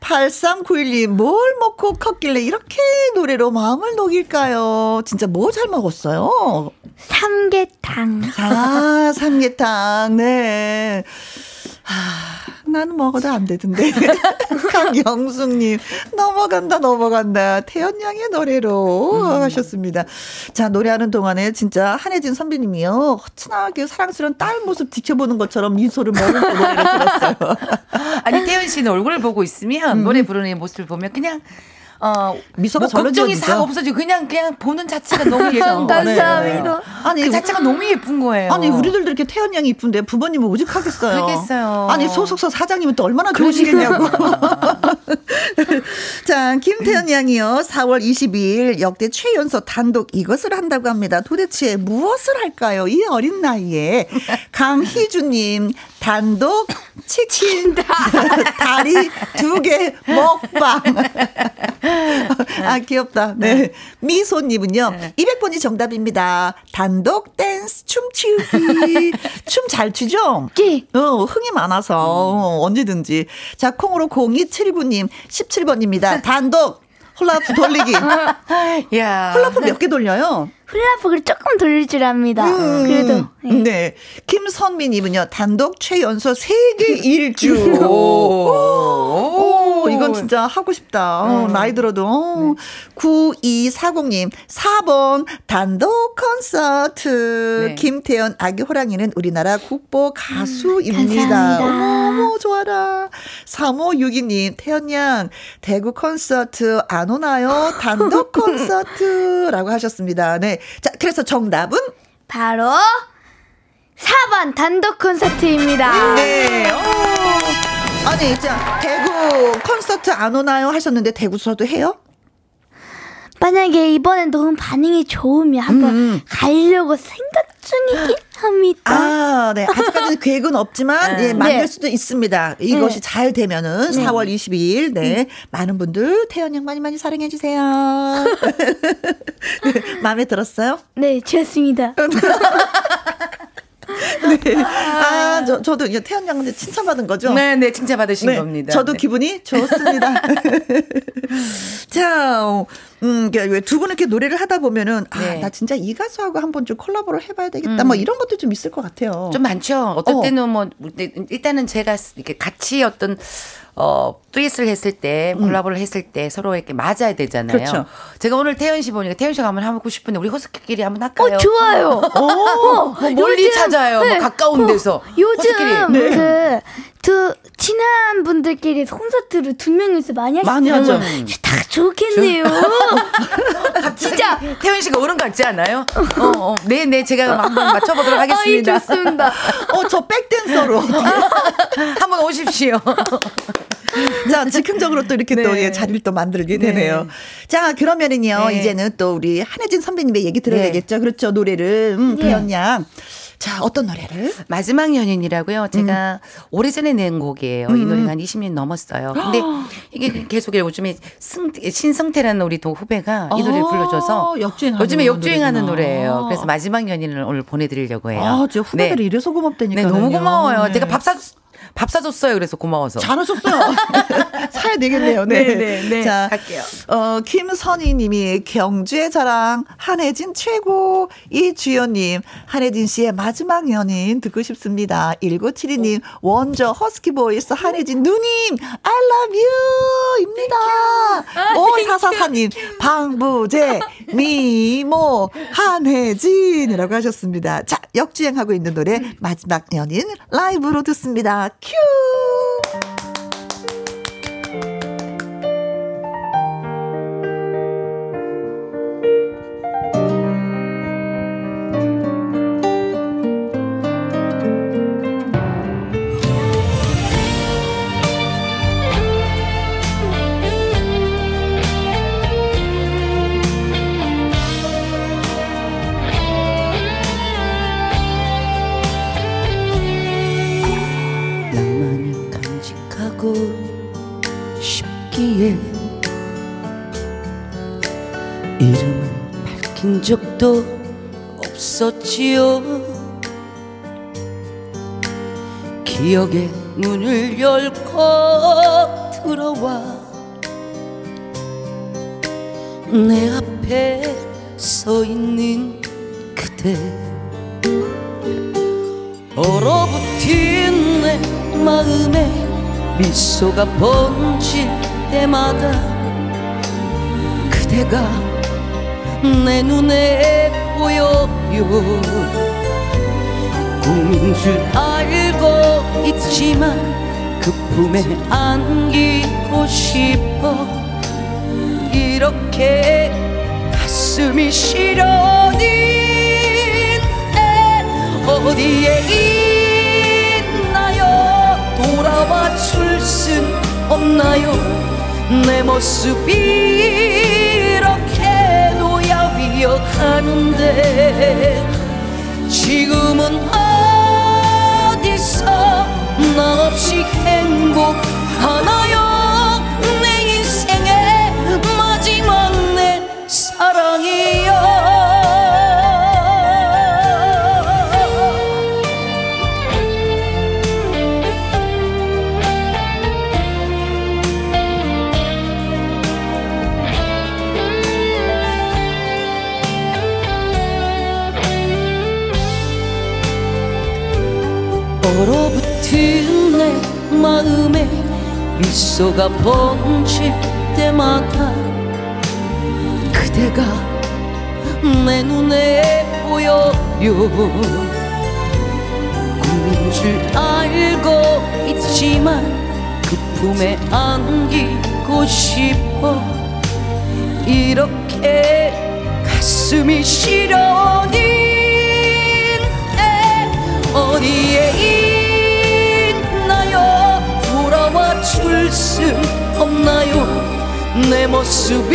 8391님 뭘 먹고 컸길래 이렇게 노래로 마음을 녹일까요? 진짜 뭐 잘 먹었어요? 삼계탕. 아, 삼계탕. 네. 아, 나는 먹어도 안 되던데. [LAUGHS] [LAUGHS] 강영숙님, 넘어간다, 넘어간다. 태연 양의 노래로 음. 하셨습니다. 자, 노래하는 동안에 진짜 한혜진 선배님이요. 허친하게 사랑스러운 딸 모습 지켜보는 것처럼 미소를 머금고 노래를 들었어요. [LAUGHS] 아니, 태연 씨는 얼굴을 보고 있으면 음. 노래 부르는 모습을 보면 그냥 어 미소가 뭐 걱정이 싹 없어지고 그냥 그냥 보는 자체가 너무 [LAUGHS] 예뻐. 감사합니다. 네. 아니 그 자체가 너무 예쁜 거예요. 아니 우리들도 이렇게 태연 양이 이쁜데 부모님은 오직하겠어요. 그러겠어요. 아니 소속사 사장님은 또 얼마나 좋으시겠냐고. [LAUGHS] 자 김태연 양이요 4월 22일 역대 최연소 단독 이것을 한다고 합니다. 도대체 무엇을 할까요? 이 어린 나이에 강희주님 단독 치킨 [LAUGHS] 다리 두 개 먹방. 아 귀엽다. 네. 미소님은요. 네. 200번이 정답입니다. 단독 댄스 춤추기. 춤 잘 추죠? 네. 어, 흥이 많아서 어, 언제든지. 자 콩으로 0279님 17번입니다. 단독 홀라프 돌리기. [LAUGHS] 야. 홀라프 몇 개 돌려요? 훌라프를 조금 돌릴 줄 압니다. 음, 그래도. 네. 네. 김선미님은요, 단독 최연소 세계 [LAUGHS] 일주. 오, 오, 이건 진짜 하고 싶다. 어, 음. 나이 들어도. 어. 네. 9240님, 4번 단독 콘서트. 네. 김태연 아기 호랑이는 우리나라 국보 가수입니다. 음, 어머, 좋아라. 3562님, 태연 양, 대구 콘서트 안 오나요? 단독 [LAUGHS] 콘서트 라고 하셨습니다. 네. 자, 그래서 정답은? 바로 4번 단독 콘서트입니다. 네. 오. 아니, 자, 대구 콘서트 안 오나요? 하셨는데 대구서도 해요? 만약에 이번엔 너무 반응이 좋으면 한번 음. 가려고 생각 중이긴 합니다. 아, 네. 아직까지는 계획은 없지만, 네. 예, 만들 네. 수도 있습니다. 이것이 네. 잘 되면은 네. 4월 22일, 네. 음. 많은 분들 태연 양 많이 많이 사랑해 주세요. 네, [LAUGHS] [LAUGHS] 마음에 들었어요? 네, 좋습니다. [LAUGHS] [LAUGHS] 네. 아, 저, 저도 태연 양한테 칭찬받은 거죠? 네, 네, 칭찬받으신 네, 겁니다. 저도 네. 기분이 좋습니다. [LAUGHS] 자, 음, 두분 이렇게 노래를 하다 보면은, 아, 네. 나 진짜 이 가수하고 한번 좀 콜라보를 해봐야 되겠다. 뭐 음. 뭐 이런 것도 좀 있을 것 같아요. 좀 많죠. 어떨 어. 때는 뭐, 일단은 제가 이렇게 같이 어떤 어, 듀엣을 했을 때, 음. 콜라보를 했을 때 서로 이렇게 맞아야 되잖아요. 그렇죠. 제가 오늘 태연 씨 보니까 태연 씨가 한번 하고 싶은데 우리 호스키끼리 한번 할까요? 어, 좋아요. 오, 어, 뭐 멀리 요즘, 찾아요. 뭐 네. 뭐 가까운 어, 데서. 요즘 네. 그, 두, 친한 분들끼리 콘서트를 두 명이서 많이 하시죠. 많이 하죠. 다 좋겠네요. [LAUGHS] 진짜 태연 씨가 어른 같지 않아요? 어, 어, 네, 네, 제가 한번 맞춰보도록 [LAUGHS] 하겠습니다. 아, 좋습니다. 어, 저 백댄서로 [LAUGHS] 한번 오십시오. 자, 즉흥적으로 또 이렇게 네. 또 예, 자리를 또 만들게 되네요. 네. 자, 그러면은요, 네. 이제는 또 우리 한혜진 선배님의 얘기 들어야겠죠. 네. 그렇죠. 노래를. 음, 태연 양. 자, 어떤 노래를? 마지막 연인이라고요. 제가 음. 오래전에 낸 곡이에요. 음. 이 노래가 한 20년 넘었어요. 근데 [GASPS] 이게 계속 요즘에 승, 신성태라는 우리 또 후배가 이 노래를 아, 불러줘서 역주행하는 요즘에 역주행하는 노래예요. 그래서 마지막 연인을 오늘 보내드리려고 해요. 아, 제 후배들이 네. 이래서 고맙다니까. 네, 너무 고마워요. 네. 제가 밥 사 밥 사줬어요. 그래서 고마워서. 잘하셨어요. [LAUGHS] 사야 되겠네요. 네. 네, 네, 네. 자, 할게요. 어, 김선희 님이 경주의 자랑, 한혜진 최고. 이주연님, 한혜진 씨의 마지막 연인 듣고 싶습니다. 1972님, 원조 허스키 voice 한혜진 누님, I love you! 입니다. 5444님, [LAUGHS] 방부제, 미모, 한혜진이라고 하셨습니다. 자, 역주행하고 있는 노래, 마지막 연인 라이브로 듣습니다. 큐! 적도 없었지요. 기억의 문을 열고 들어와 내 앞에 서 있는 그대 얼어붙은 내 마음에 미소가 번질 때마다 그대가 내 눈에 보여요 꿈인 줄 알고 있지만 그 품에 안기고 싶어. 이렇게 가슴이 시려는 어디에 있나요? 돌아와 줄 순 없나요? 내 모습이 기억하는데 지금은 어디서 나 없이 행복하나요? 미소가 번질 때마다 그대가 내 눈에 보여요. 꿈인 줄 알고 있지만 그 품에 안기고 싶어. 이렇게 가슴이 시려니 어디에 줄수 없나요? 내 모습이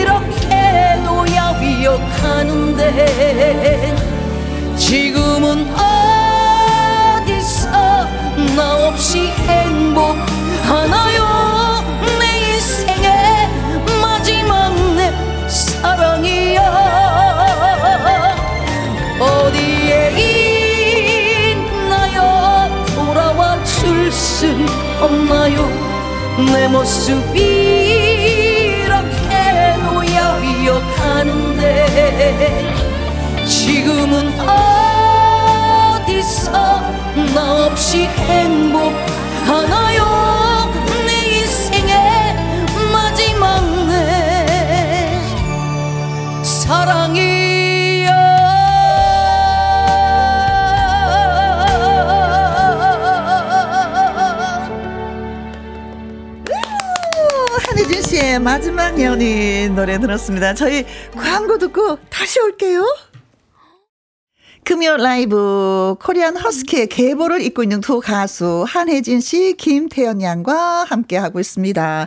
이렇게도 야위어 가는데 지금은 어디서 나 없이 행복하나요? 내 인생의 마지막 내 사랑 없나요 내 모습이 이렇게 놓여위어 가는데 지금은 어디서 나 없이 행복하나요? 내 인생의 마지막 내 사랑이 마지막 연인 노래 들었습니다. 저희 광고 듣고 다시 올게요. 금요 라이브 코리안 허스키의 계보를 잇고 있는 두 가수 한혜진 씨, 김태연 양과 함께 하고 있습니다.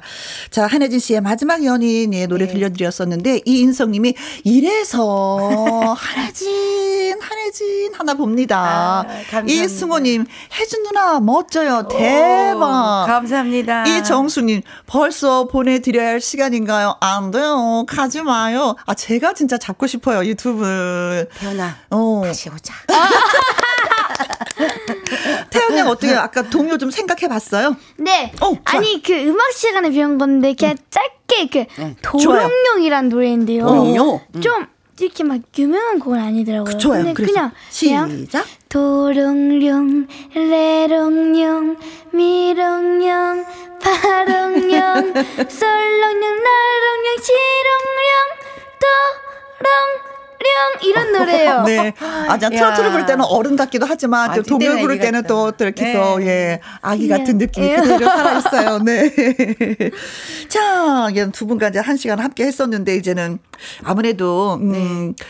자, 한혜진 씨의 마지막 연인의 노래 네. 들려드렸었는데 이인성 님이 이래서 [LAUGHS] 한혜진, 한혜진 하나 봅니다. 아, 이승호 님, 혜진 누나 멋져요. 대박. 오, 감사합니다. 이정수 님, 벌써 보내 드려야 할 시간인가요? 안 돼요. 가지 마요. 아, 제가 진짜 잡고 싶어요. 이 두 분. 태연아. 어. 다시 오자. 태연 양 어떻게 아까 동요 좀 생각해 봤어요? 네. 어, 아니 그 음악 시간에 배운 건데 그냥 응. 짧게 그 응. 도롱뇽이란 노래인데요. 도롱뇽? 좀 이렇게 막 유명한 곡은 아니더라고요. 좋아요. 근데 그냥 시작. 도롱뇽, 레롱뇽, 미롱뇽, 파롱뇽, [LAUGHS] 솔롱뇽, 나롱뇽, 시롱�영, 또롱 이런 노래예요. [LAUGHS] 네. 아, 자, 트로트를 부를 때는 어른 같기도 하지만 아, 또 동요 부를 때는 또, 또 이렇게 네. 또, 예, 아기 같은 느낌이 예. 그대로 살아 있어요. [LAUGHS] 네. 자, 두 분과 이제 한 시간 함께 했었는데, 이제는 아무래도, 음, 네.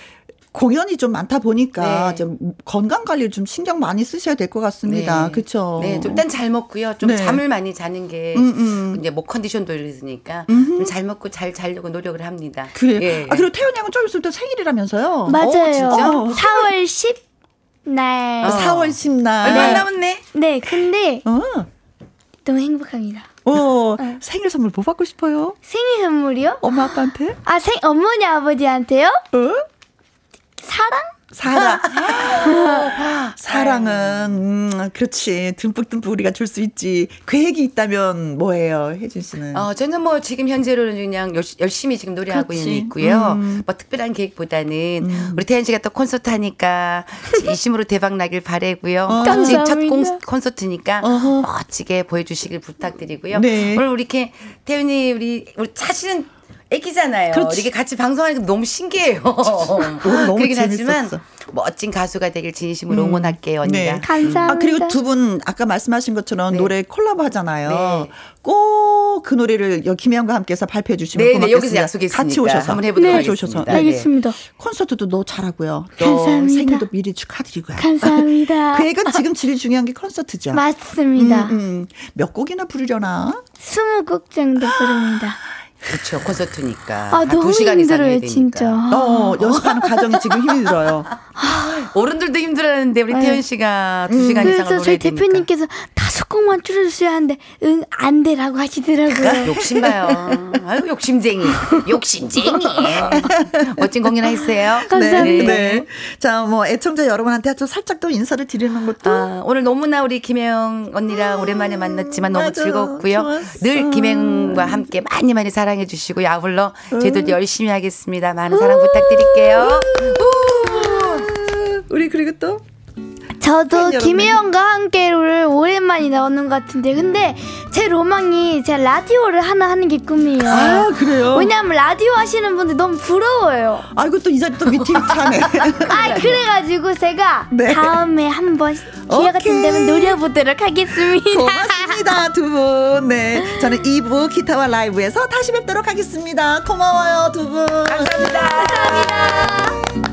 공연이 좀 많다 보니까 네. 좀 건강 관리를 좀 신경 많이 쓰셔야 될 것 같습니다. 네. 그렇죠. 네, 좀 일단 잘 먹고요. 좀 네. 잠을 많이 자는 게 음, 음. 이제 목 컨디션도 이러니까 좀 잘 먹고 잘 자려고 노력을 합니다. 그래요. 예. 아 그리고 태연 양은 좀 있을 때 생일이라면서요. 맞아요. 오, 진짜? 4월 10 날. 어. 4월 10 날. 얼마 남았네. 네, 근데 어. 너무 행복합니다. 어, 어, 생일 선물 뭐 받고 싶어요? 생일 선물이요? 엄마 아빠한테? 아, 생 어머니 아버지한테요? 어? 사랑? 사랑. 사랑은, 음, 그렇지. 듬뿍듬뿍 우리가 줄 수 있지. 계획이 있다면 뭐예요, 혜진 씨는? 어, 저는 뭐 지금 현재로는 그냥 열심히 지금 노래하고 그렇지. 있고요. 음. 뭐 특별한 계획보다는 음. 우리 태연 씨가 또 콘서트 하니까 [LAUGHS] 진심으로 대박 나길 바래고요. 어. 멋진 첫 공, 콘서트니까 어허. 멋지게 보여주시길 부탁드리고요. 네. 오늘 우리 이렇게 태연이 우리, 우리 사실은 애기잖아요. 그렇지. 이렇게 같이 방송하니까 너무 신기해요. [LAUGHS] 너무 [LAUGHS] 그러긴 하지만 멋진 가수가 되길 진심으로 음. 응원할게요, 언니가. 네. 감사합니다. 아, 그리고 두 분 아까 말씀하신 것처럼 네. 노래 콜라보 하잖아요. 네. 꼭그 노래를 김혜영과 함께해서 발표해 주시면 네, 고맙겠습니다. 네, 여기서 약속했으니까 같이 오셔서 한번 해보도록 네. 하겠습니다. 네. 알겠습니다. 콘서트도 너 잘하고요. 감사합니다. 생일도 미리 축하드리고요. 감사합니다. [LAUGHS] 계획은 지금 제일 중요한 게 콘서트죠. 맞습니다. 음, 음. 몇 곡이나 부르려나? 20곡 정도 부릅니다. 그렇죠. 콘서트니까. 아, 너무 힘들어요, 진짜. 어, 연습하는 과정이 지금 힘이 들어요. [LAUGHS] 어른들도 힘들었는데 우리 네. 태연 씨가 두 시간 음. 이상을 그래서 저희 대표님께서 다섯 곡만 줄여주셔야 하는데 응 안 돼라고 하시더라고요. [LAUGHS] 욕심봐요. 아유 욕심쟁이, 욕심쟁이. [LAUGHS] 멋진 공연 하세요. 감사합니다. 네. 네. 자, 뭐 애청자 여러분한테 좀 살짝 또 인사를 드리는 것도. 아, 오늘 너무나 우리 김혜영 언니랑 음, 오랜만에 만났지만 너무 맞아, 즐겁고요. 좋았어. 늘 김혜영과 함께 많이 많이 사랑해 주시고 야불러 저희도 음. 열심히 하겠습니다. 많은 사랑 부탁드릴게요. 우리 그리고 또 저도 김혜영과 함께를 오랜만에 나오는 것 같은데 근데 제 로망이 제가 라디오를 하나 하는 게 꿈이에요. 아 그래요? 왜냐하면 라디오 하시는 분들 너무 부러워요. 아이고 또이 자리 또 위태위태하네. [LAUGHS] 아 그래가지고 제가 네. 다음에 한번 기회가 된다면 노려보도록 하겠습니다. 고맙습니다 두 분. 네, 저는 2부 기타와 라이브에서 다시 뵙도록 하겠습니다. 고마워요 두 분. 감사합니다. 감사합니다.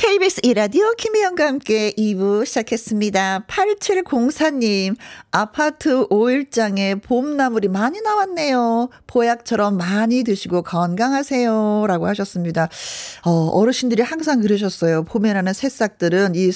KBS 이라디오 김혜영과 함께 2부 시작했습니다. 8704님, 아파트 5일장에 봄나물이 많이 나왔네요. 보약처럼 많이 드시고 건강하세요. 라고 하셨습니다. 어, 어르신들이 항상 그러셨어요. 봄에 나는 새싹들은 이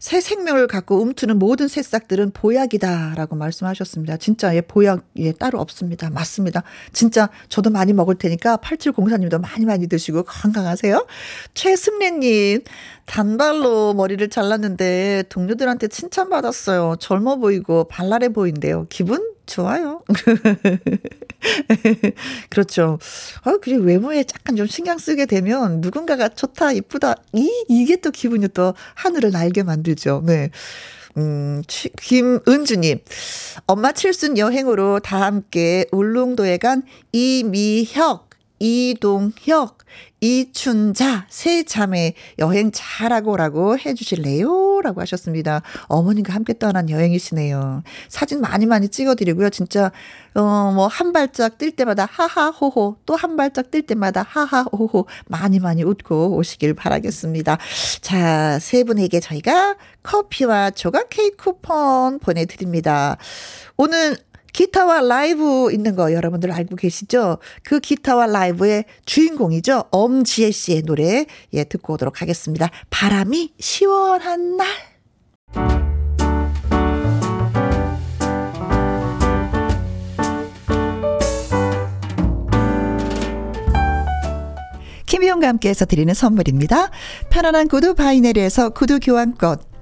새 생명을 갖고 움트는 모든 새싹들은 보약이다라고 말씀하셨습니다. 진짜 예, 보약 예, 따로 없습니다. 맞습니다. 진짜 저도 많이 먹을 테니까 8704님도 많이 많이 드시고 건강하세요. 최승래님 단발로 머리를 잘랐는데 동료들한테 칭찬받았어요. 젊어 보이고 발랄해 보인대요. 기분 좋아요. [LAUGHS] 그렇죠. 아, 그리 외모에 약간 좀 신경 쓰게 되면 누군가가 좋다, 이쁘다, 이, 이게 또 기분이 또 하늘을 날게 만들죠. 네. 음, 김은주님. 엄마 칠순 여행으로 다 함께 울릉도에 간 이미혁, 이동혁, 이춘자 세 자매 여행 잘하고라고 해주실래요? 라고 하셨습니다. 어머님과 함께 떠난 여행이시네요. 사진 많이 많이 찍어드리고요. 진짜 어 뭐 한 발짝 뛸 때마다 하하호호 또 한 발짝 뛸 때마다 하하호호 많이 많이 웃고 오시길 바라겠습니다. 자 세 분에게 저희가 커피와 조각 케이크 쿠폰 보내드립니다. 오늘 기타와 라이브 있는 거 여러분들 알고 계시죠? 그 기타와 라이브의 주인공이죠. 엄지혜 씨의 노래 예 듣고 오도록 하겠습니다. 바람이 시원한 날. 김희용과 함께해서 드리는 선물입니다. 편안한 구두 바이네르에서 구두 교환권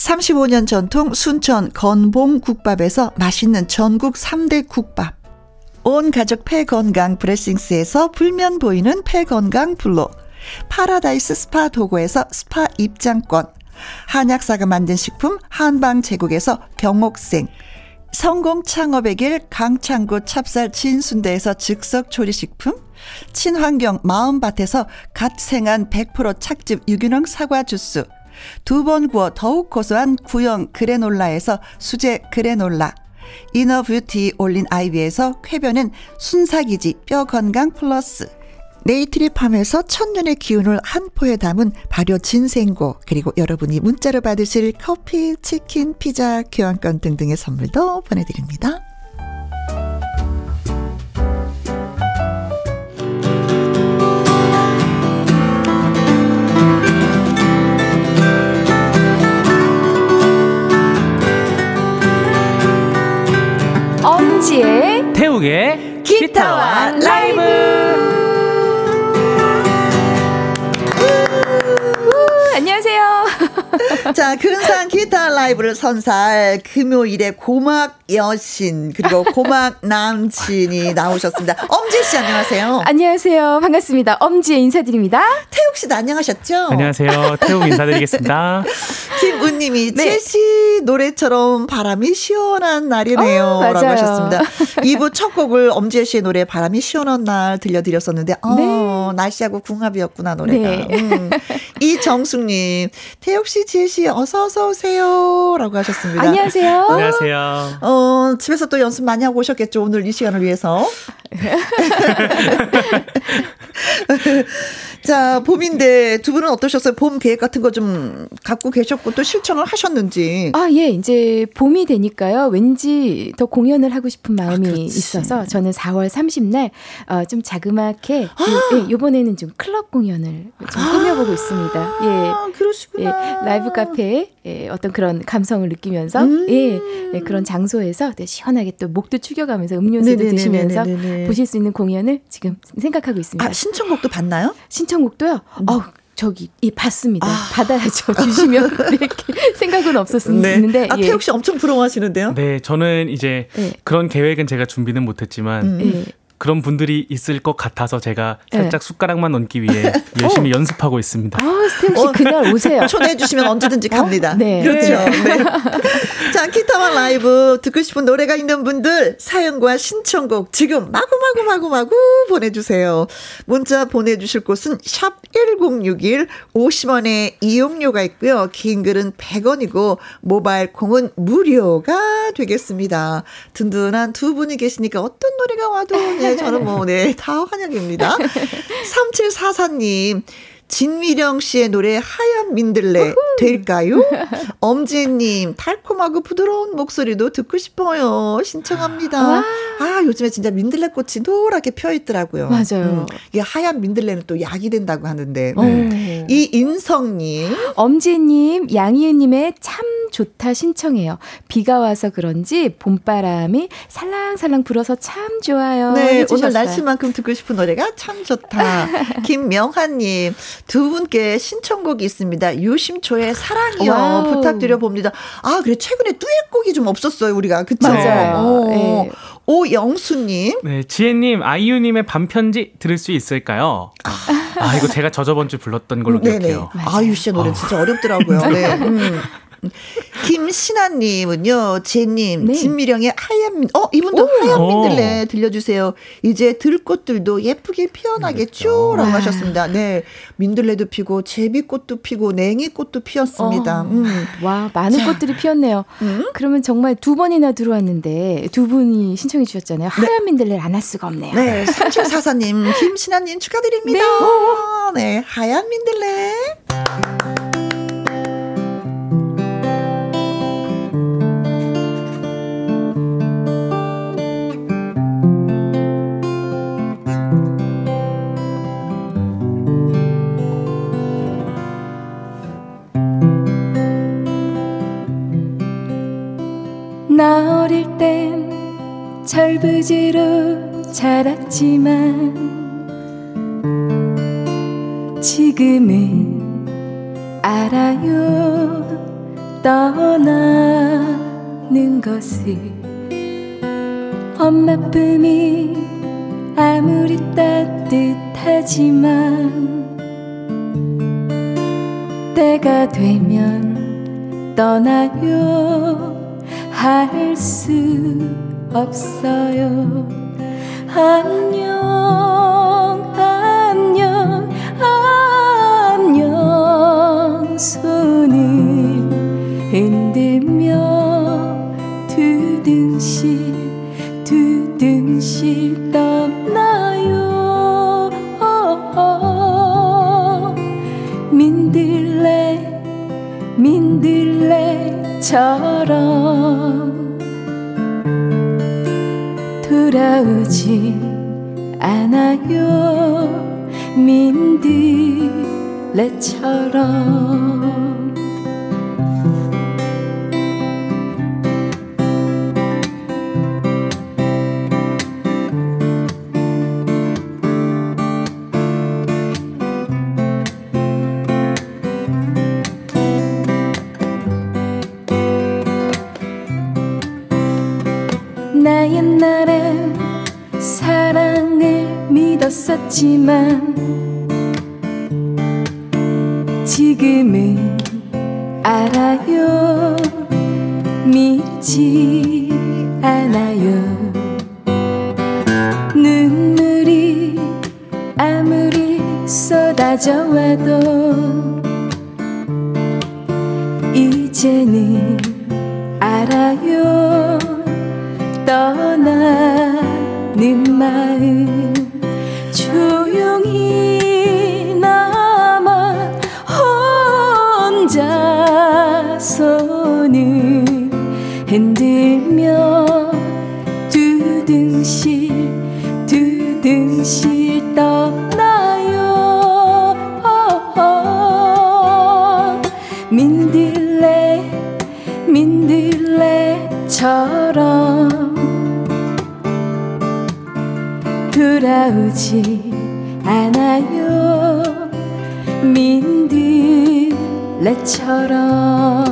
35년 전통 순천 건봉국밥에서 맛있는 전국 3대 국밥. 온 가족 폐건강 브레싱스에서 불면 보이는 폐건강 블로. 파라다이스 스파 도고에서 스파 입장권. 한약사가 만든 식품 한방 제국에서 경옥생. 성공 창업의 길 강창구 찹쌀 진순대에서 즉석 조리식품. 친환경 마음밭에서 갓 생산한 100% 착즙 유기농 사과 주스. 두 번 구워 더욱 고소한 구형 그래놀라에서 수제 그래놀라. 이너뷰티 올린 아이비에서 쾌변은 순삭이지 뼈 건강 플러스. 네이트리팜에서 천년의 기운을 한 포에 담은 발효 진생고 그리고 여러분이 문자로 받으실 커피, 치킨, 피자, 교환권 등등의 선물도 보내드립니다. 라이브를 선사할 금요일에 고막 여신 그리고 [LAUGHS] 고막 남친이 나오셨습니다. 엄지 씨 안녕하세요. 안녕하세요. 반갑습니다. 엄지에 인사드립니다. 태욱 씨도 안녕하셨죠? 안녕하세요. 태욱 인사드리겠습니다. [LAUGHS] 김은 님이 네. 제시 노래처럼 바람이 시원한 날이네요. 어, 라고 하셨습니다. [LAUGHS] 2부 첫 곡을 엄지혜 씨의 노래 바람이 시원한 날 들려드렸었는데, 어, 네. 날씨하고 궁합이었구나, 노래가. 네. 음. 이정숙님, 태욱 씨, 지혜 씨, 어서 어서 오세요. 라고 하셨습니다. 안녕하세요. 안녕하세요. 어, 집에서 또 연습 많이 하고 오셨겠죠, 오늘 이 시간을 위해서. [LAUGHS] 자, 봄인데 두 분은 어떠셨어요? 봄 계획 같은 거 좀 갖고 계셨고 또 실천을 하셨는지. 아, 예. 이제 봄이 되니까요. 왠지 더 공연을 하고 싶은 마음이 아, 있어서 저는 4월 30날 어, 좀 자그맣게 아. 예, 요번에는 좀 클럽 공연을 좀 꾸며보고 있습니다. 예. 그러시구나. 예, 라이브 카페에 예, 어떤 그런 감성을 느끼면서 음. 예, 예, 그런 장소에서 시원하게 또 목도 축여가면서 음료수도 네네네네네네. 드시면서 보실 수 있는 공연을 지금 생각하고 있습니다. 아, 신청곡도 받나요? 신청곡도요? 음. 어, 저기 예 봤습니다. 아. 받아야죠. 주시면 [LAUGHS] 이렇게 생각은 없었는데. 네. 아 예. 태욱 씨 엄청 부러워하시는데요? 네, 저는 이제 네. 그런 계획은 제가 준비는 못했지만 음. 네. 그런 분들이 있을 것 같아서 제가 네. 살짝 네. 숟가락만 얹기 위해 [LAUGHS] 열심히 어. 연습하고 있습니다. 아, 스테우 씨 어, 그날 오세요. 초대해 주시면 언제든지 어? 갑니다. 어? 네. 그렇죠. 네. 네. [LAUGHS] 자, 기타와 라이브 듣고 싶은 노래가 있는 분들 사연과 신청곡 지금 마구마구 마구마구 보내 주세요. 문자 보내 주실 곳은 샵 1061, 50원의 이용료가 있고요. 긴 글은 100원이고 모바일 콩은 무료가 되겠습니다. 든든한 두 분이 계시니까 어떤 노래가 와도 [LAUGHS] 네, 저는 뭐, 네, 다 환영입니다. [LAUGHS] 3744님, 진미령 씨의 노래 하얀 민들레 될까요? [LAUGHS] 엄지혜님 달콤하고 부드러운 목소리도 듣고 싶어요. 신청합니다. 와. 아 요즘에 진짜 민들레 꽃이 노랗게 펴 있더라고요. 맞아요. 음, 이게 하얀 민들레는 또 약이 된다고 하는데 음. 이 인성님, 엄지혜님, 양희은님의 참 좋다 신청해요. 비가 와서 그런지 봄바람이 살랑살랑 불어서 참 좋아요. 네, 해주셨어요. 오늘 날씨만큼 듣고 싶은 노래가 참 좋다. [LAUGHS] 김명환님 두 분께 신청곡이 있습니다. 유심초의 사랑이요 와우. 부탁드려 봅니다. 아 그래 최근에 듀엣곡이 좀 없었어요 우리가 그쵸? 맞아요. 어. 네. 오영수님. 네, 지혜님, 아이유님의 밤편지 들을 수 있을까요? 아, 아 이거 제가 저 저번 주 불렀던 걸로 네네. 기억해요. 아이유 씨의 노래 어. 진짜 어렵더라고요. 네. 음. 김신아님은요, 제님, 네. 진미령의 하얀, 민, 어, 이분도 오. 하얀 민들레 들려주세요. 이제 들꽃들도 예쁘게 피어나겠죠? 라고 하셨습니다. 네. 민들레도 피고, 제비꽃도 피고, 냉이꽃도 피었습니다. 어. 음. 와, 많은 자. 꽃들이 피었네요. 음? 그러면 정말 두 번이나 들어왔는데, 두 분이 신청해 주셨잖아요. 네. 하얀 네. 민들레를 안 할 수가 없네요. 네. 3744님, 김신아님 축하드립니다. 네. 네. 하얀 민들레. 나 어릴 땐 철부지로 자랐지만 지금은 알아요. 떠나는 것을 엄마 품이 아무리 따뜻하지만 때가 되면 떠나요 할 수 없어요. 안녕 안녕 안녕 손을 흔들며 두둥실 두둥실 떠나요. 민들레 민들레 처럼 돌아오지 않아요. 민들레처럼 있었지만 지금은 알아요. 믿지 민들레처럼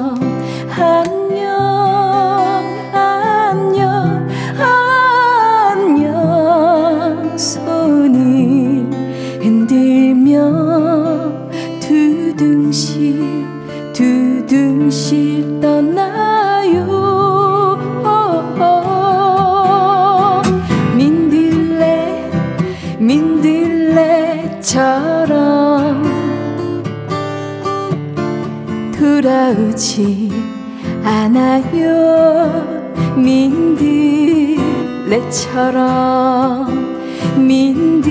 민들레처럼 민들레처럼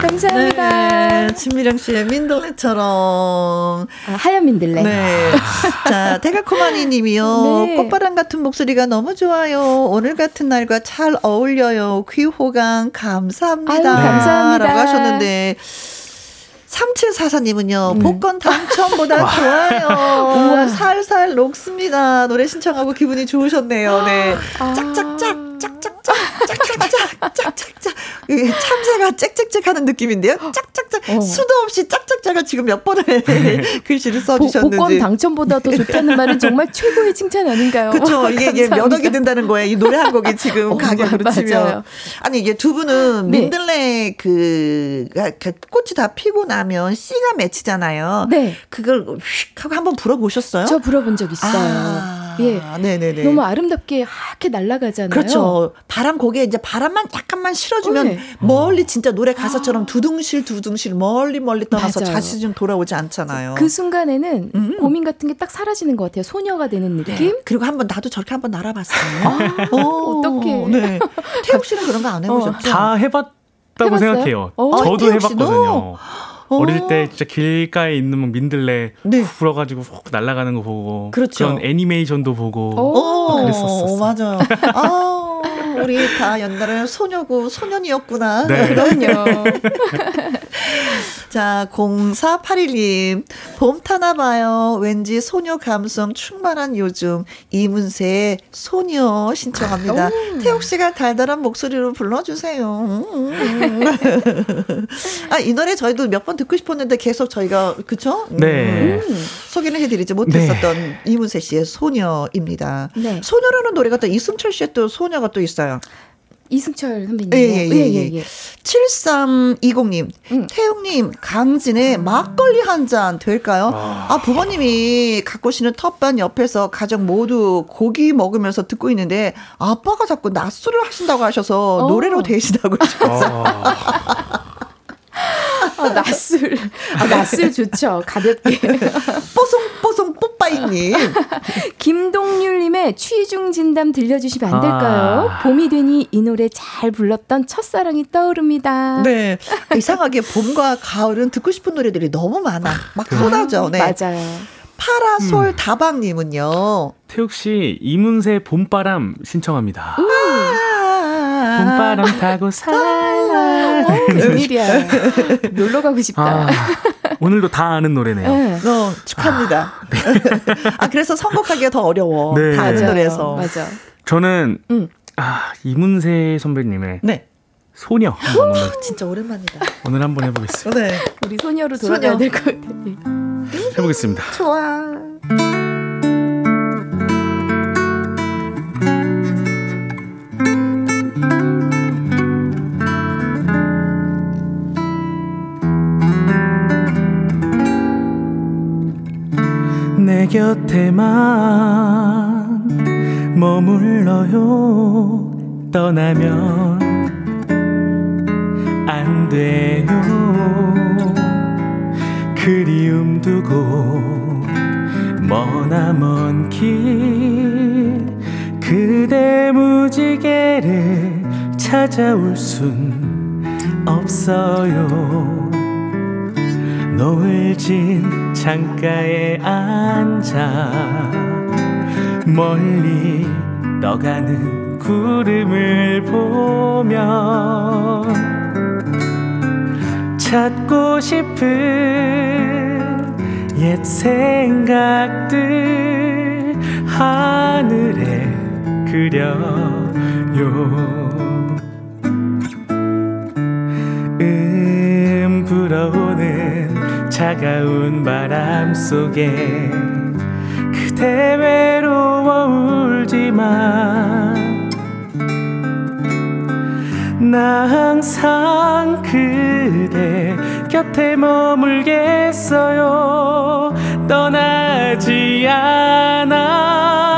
감사합니다. 네, 진미령 씨의 민들레처럼. 아, 하얀 민들레. 네. 자, 대가코마니 님이요. [LAUGHS] 네. 꽃바람 같은 목소리가 너무 좋아요. 오늘 같은 날과 잘 어울려요. 귀호강 감사합니다. 아유, 감사합니다. 라고 하셨는데. 3744님은요, 음. 복권 당첨보다 좋아요. [LAUGHS] 살살 녹습니다. 노래 신청하고 기분이 좋으셨네요. 네. 아. 짝짝짝, 짝짝짝, 짝짝짝, 짝짝짝. 참새가 짹짹짹 하는 느낌인데요. 짝짝짝. 어. 수도 없이 짝짝짝을 지금 몇 번을 [LAUGHS] 글씨를 써주셨는지. 복권 당첨보다 더 좋다는 말은 정말 최고의 칭찬 아닌가요? 그렇죠. [LAUGHS] 이게, 이게 몇 억이 든다는 거예요. 이 노래 한 곡이 지금 [LAUGHS] 어, 가격으로 치면. 아니, 이게 두 분은 네. 민들레 그, 그 꽃이 다 피고 나면 씨가 맺히잖아요. 네. 그걸 휙 하고 한번 불어보셨어요? 저 불어본 적 있어요. 아. 예. 네네네. 너무 아름답게 하얗게 날아가잖아요. 그렇죠. 바람 고개 이제 바람만 약간만 실어주면 네. 멀리 진짜 노래 가사처럼 아. 두둥실 두둥실 멀리 멀리 떠나서 맞아요. 다시 좀 돌아오지 않잖아요. 그 순간에는 음. 고민 같은 게 딱 사라지는 것 같아요. 소녀가 되는 네. 느낌. 네. 그리고 한번 나도 저렇게 한번 날아봤어요. 아, 어떻게? 네. 태욱 씨는 그런 거 안 해보셨죠? 어, 다 해봤다고 해봤어요? 생각해요. 어, 저도 해봤거든요. 어릴 때 진짜 길가에 있는 뭐 민들레 네. 불어가지고 훅 날아가는 거 보고 그렇죠. 그런 애니메이션도 보고 오, 그랬었어요. 맞아요. 아, 우리 다 옛날에 소녀고 소년이었구나. 네. 그럼요. [LAUGHS] 자, 0481님. 봄 타나 봐요. 왠지 소녀 감성 충만한 요즘. 이문세의 소녀 신청합니다. 태욱 씨가 달달한 목소리로 불러주세요. [LAUGHS] 아, 이 노래 저희도 몇 번 듣고 싶었는데 계속 저희가, 그쵸? 네. 음, 소개를 해드리지 못했었던 네. 이문세 씨의 소녀입니다. 네. 소녀라는 노래가 또 이승철 씨의 또 소녀가 또 있어요. 이승철 선배님. 예, 예, 예, 예, 예. 7320님, 음. 태웅님, 강진의 막걸리 한 잔 될까요? 아. 아, 부모님이 갖고 오시는 텃밭 옆에서 가족 모두 고기 먹으면서 듣고 있는데, 아빠가 자꾸 낮술을 하신다고 하셔서 어. 노래로 대신하고 싶어서. 아. 아, 낮술. 아, 낮술 좋죠. 가볍게. 뽀송뽀송 뽀빠이님. 김동률님의 취중 진담 들려주시면 안 될까요? 아. 봄이 되니 이 노래 잘 불렀던 첫사랑이 떠오릅니다. 네. 이상하게 봄과 가을은 듣고 싶은 노래들이 너무 많아. 막 쏟아져. 네. 맞아요. 파라솔 음. 다방님은요. 태욱 씨 이문세 봄바람 신청합니다. 봄바람 타고 살라. 웬일이야. 놀러 가고 싶다. 아, 오늘도 다 아는 노래네요. 네. 어, 축하합니다. 아, 네. 아, 그래서 선곡하기가 더 어려워. 네. 다 아는 노래에서. 맞아. 저는, 음. 아, 이문세 선배님의. 네. 소녀 오, 진짜 오랜만이다. 오늘 한번 해보겠습니다. 네. 우리 소녀로 돌아가야 될것 같아. 해보겠습니다. 좋아. 내 곁에만 머물러요. 떠나면 안 돼요. 그리움 두고 머나먼 길 그대 무지개를 찾아올 순 없어요 노을 진 창가에 앉아 멀리 떠가는 구름을 보며 찾고 싶은 옛 생각들 하늘에 그려요. 음 불어오는 차가운 바람 속에 그대 외로워 울지만 나 항상 그대 곁에 머물겠어요. 떠나지 않아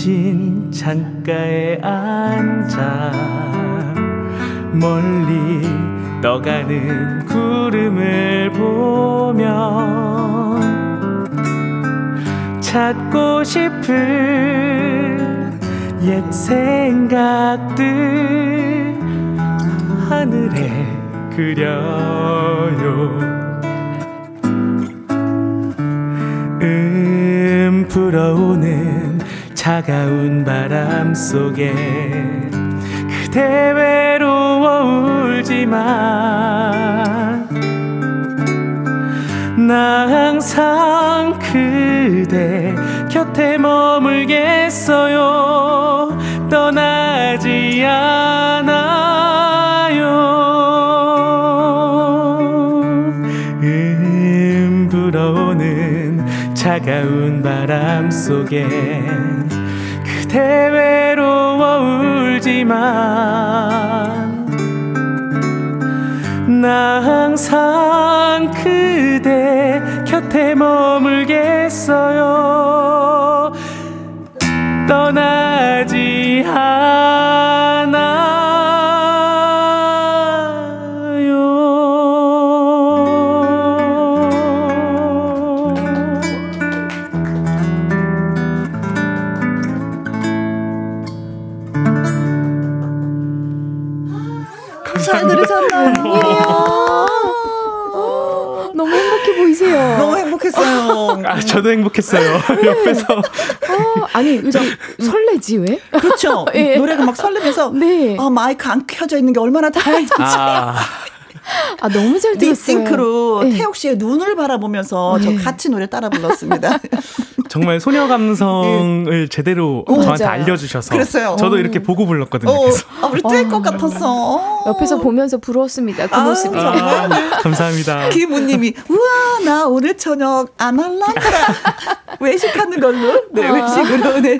진 창가에 앉아 멀리 떠가는 구름을 보며 찾고 싶은 옛 생각들 하늘에 그려요. 음 불어오는 차가운 바람 속에 그대 외로워 울지만 나 항상 그대 곁에 머물겠어요. 떠나지 않아요. 음 불어오는 차가운 바람 속에 그대 외로워 울지만 나 항상 그대 곁에 머물겠어요. 떠나지 않 아, 저도 행복했어요. [LAUGHS] 옆에서. 어, 아니, 왜 설레지, 왜? 그렇죠. [LAUGHS] 예. 노래가 막 설레면서 네. 아, 마이크 안 켜져 있는 게 얼마나 다행인지. 아, 아, 너무 잘 들었어요. 립싱크로 네. 태욱 씨의 눈을 바라보면서 저 네. 같이 노래 따라 불렀습니다. [LAUGHS] 정말 소녀 감성을 제대로 오, 저한테 맞아요. 알려주셔서 그랬어요. 저도 어. 이렇게 보고 불렀거든요. 어. 아, 우리 뗄것 같았어. 옆에서 보면서 부러웠습니다. 그 아, 모습이. 정말. 아, 감사합니다. 김우님이 우와 나 오늘 저녁 안 할란다 [LAUGHS] 외식하는 걸로 네 아. 외식으로 네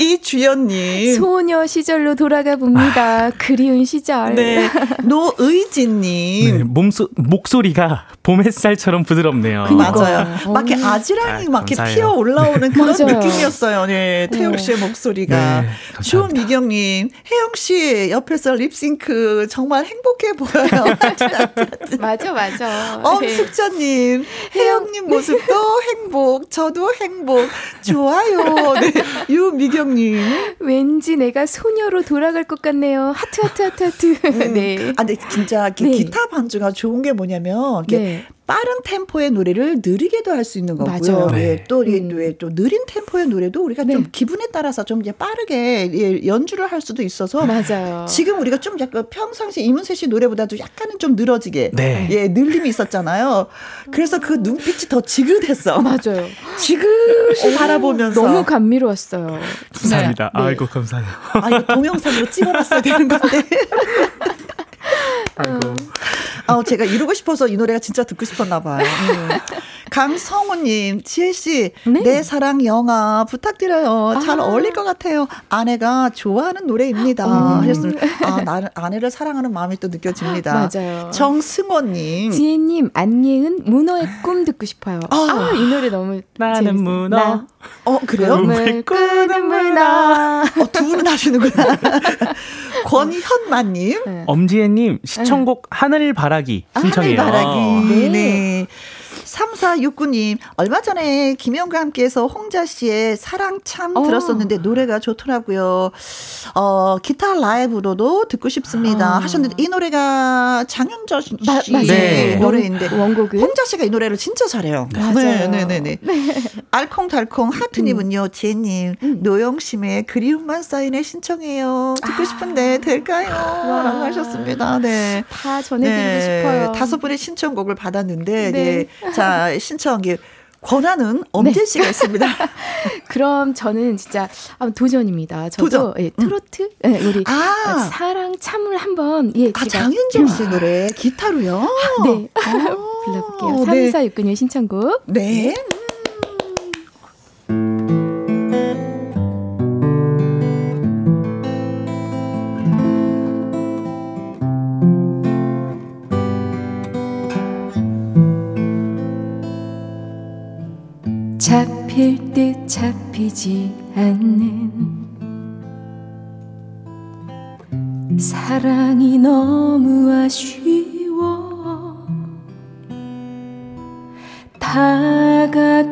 이 주연님 소녀 시절로 돌아가 봅니다. 그리운 시절. 네 노의진님 네, 몸소, 목소리가 봄 햇살처럼 부드럽네요. 맞아요. 어. 막 이렇게 아지랑이 아, 막 이렇게 감사해요. 피어 올라오는 그런 맞아요. 느낌이었어요. 네, 태용 씨의 목소리가. 네. 주미경님, 혜영 씨 옆에서 립싱크 정말 행복해 보여요. [LAUGHS] 맞아, 맞아. 네. 엄숙자님, 혜영님 모습도 행복, 저도 행복, 좋아요. 네, 유미경님. 왠지 내가 소녀로 돌아갈 것 같네요. 하트, 하트, 하트, 하트. [LAUGHS] 네. 아, 근데 진짜 기, 네. 기타 반주가 좋은 게 뭐냐면, 이렇게 네. 빠른 템포의 노래를 느리게도 할 수 있는 거고요. 네. 예, 또, 음. 예, 또 느린 템포의 노래도 우리가 네. 좀 기분에 따라서 좀 이제 빠르게 예, 연주를 할 수도 있어서 맞아요. 지금 우리가 좀 약간 평상시 이문세 씨 노래보다도 약간은 좀 늘어지게 네. 예, 느림이 있었잖아요. 그래서 그 눈빛이 더 지긋했어. 맞아요. 지긋이 바라보면서 너무 감미로웠어요. 감사합니다. 네. 아이고 감사해요. 아, 이거 동영상으로 찍어놨어야 되는 건데. [LAUGHS] 아이고. 아, 제가 이루고 싶어서 이 노래가 진짜 듣고 싶었나 봐요. 음. 강성우님, 지혜씨, 네. 내 사랑 영화 부탁드려요. 아. 잘 어울릴 것 같아요. 아내가 좋아하는 노래입니다. 음. 하셨습니다. 아, 나는 아내를 사랑하는 마음이 또 느껴집니다. 맞아요. 정승원님. 지혜님, 안예은, 문어의 꿈 듣고 싶어요. 아, 아 이 노래 너무. 나는 재밌어요. 문어. 나. 어, 그래요? 꿈을 꾸는 문어. 어, 두 분은 하시는구나. [LAUGHS] 권현만님. 네. 엄지혜님, 시청곡 네. 하늘 바라 기 신청해요. 하늘 바라기. 네. 네. 3469님, 얼마 전에 김영과 함께해서 홍자 씨의 사랑 참 어. 들었었는데 노래가 좋더라고요. 어, 기타 라이브로도 듣고 싶습니다. 아. 하셨는데 이 노래가 장윤정 씨 마, 네. 노래인데 원곡은 홍자 씨가 이 노래를 진짜 잘해요. 네, 맞아요. 네, 네, 네. 네. 알콩달콩 하트님은요, 음. 지혜님, 음. 노영심의 그리움만 사인에 신청해요. 듣고 아. 싶은데 될까요? 라고 하셨습니다. 네. 다 전해드리고 네. 싶어요. 다섯 분의 신청곡을 받았는데, 네. 네. 자, 신청기 권한은 엄재 씨가 네. 있습니다. [LAUGHS] 그럼 저는 진짜 도전입니다. 저도 도전. 예, 트로트 음. 예, 우리 아. 사랑 참을 한번 예, 아, 장윤정 씨 노래 기타로요? 네. [LAUGHS] 불러볼게요. 3469님 신청곡. 네. 음. 잡힐 듯 잡히지 않는 사랑이 너무 아쉬워. 다가가면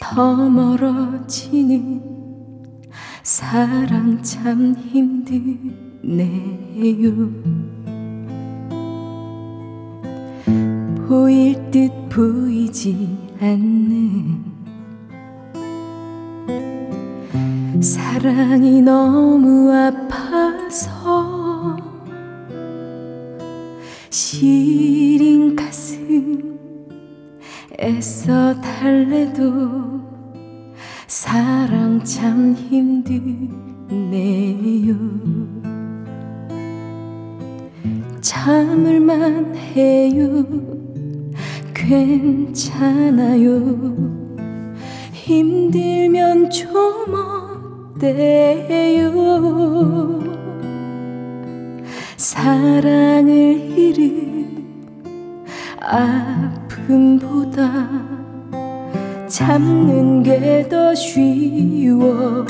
더 멀어지는 사랑 참 힘드네요. 보일 듯 보이지 않는 사랑이 너무 아파서 시린 가슴 애써 달래도 사랑 참 힘드네요. 참을만 해요 괜찮아요. 힘들면 좀 어때요? 사랑을 잃은 아픔보다 참는 게 더 쉬워요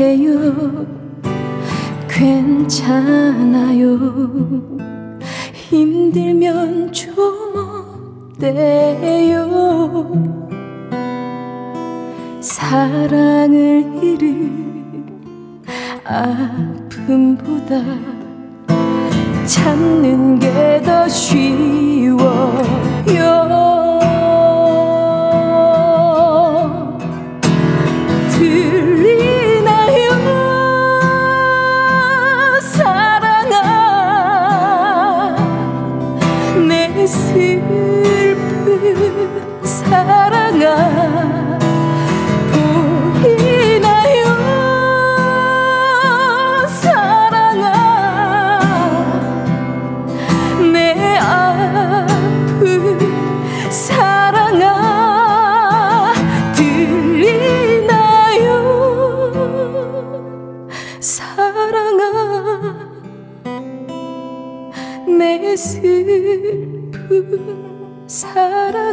해요. 괜찮아요. 힘들면 좀 어때요. 사랑을 잃은 아픔보다 찾는 게 더 쉬워요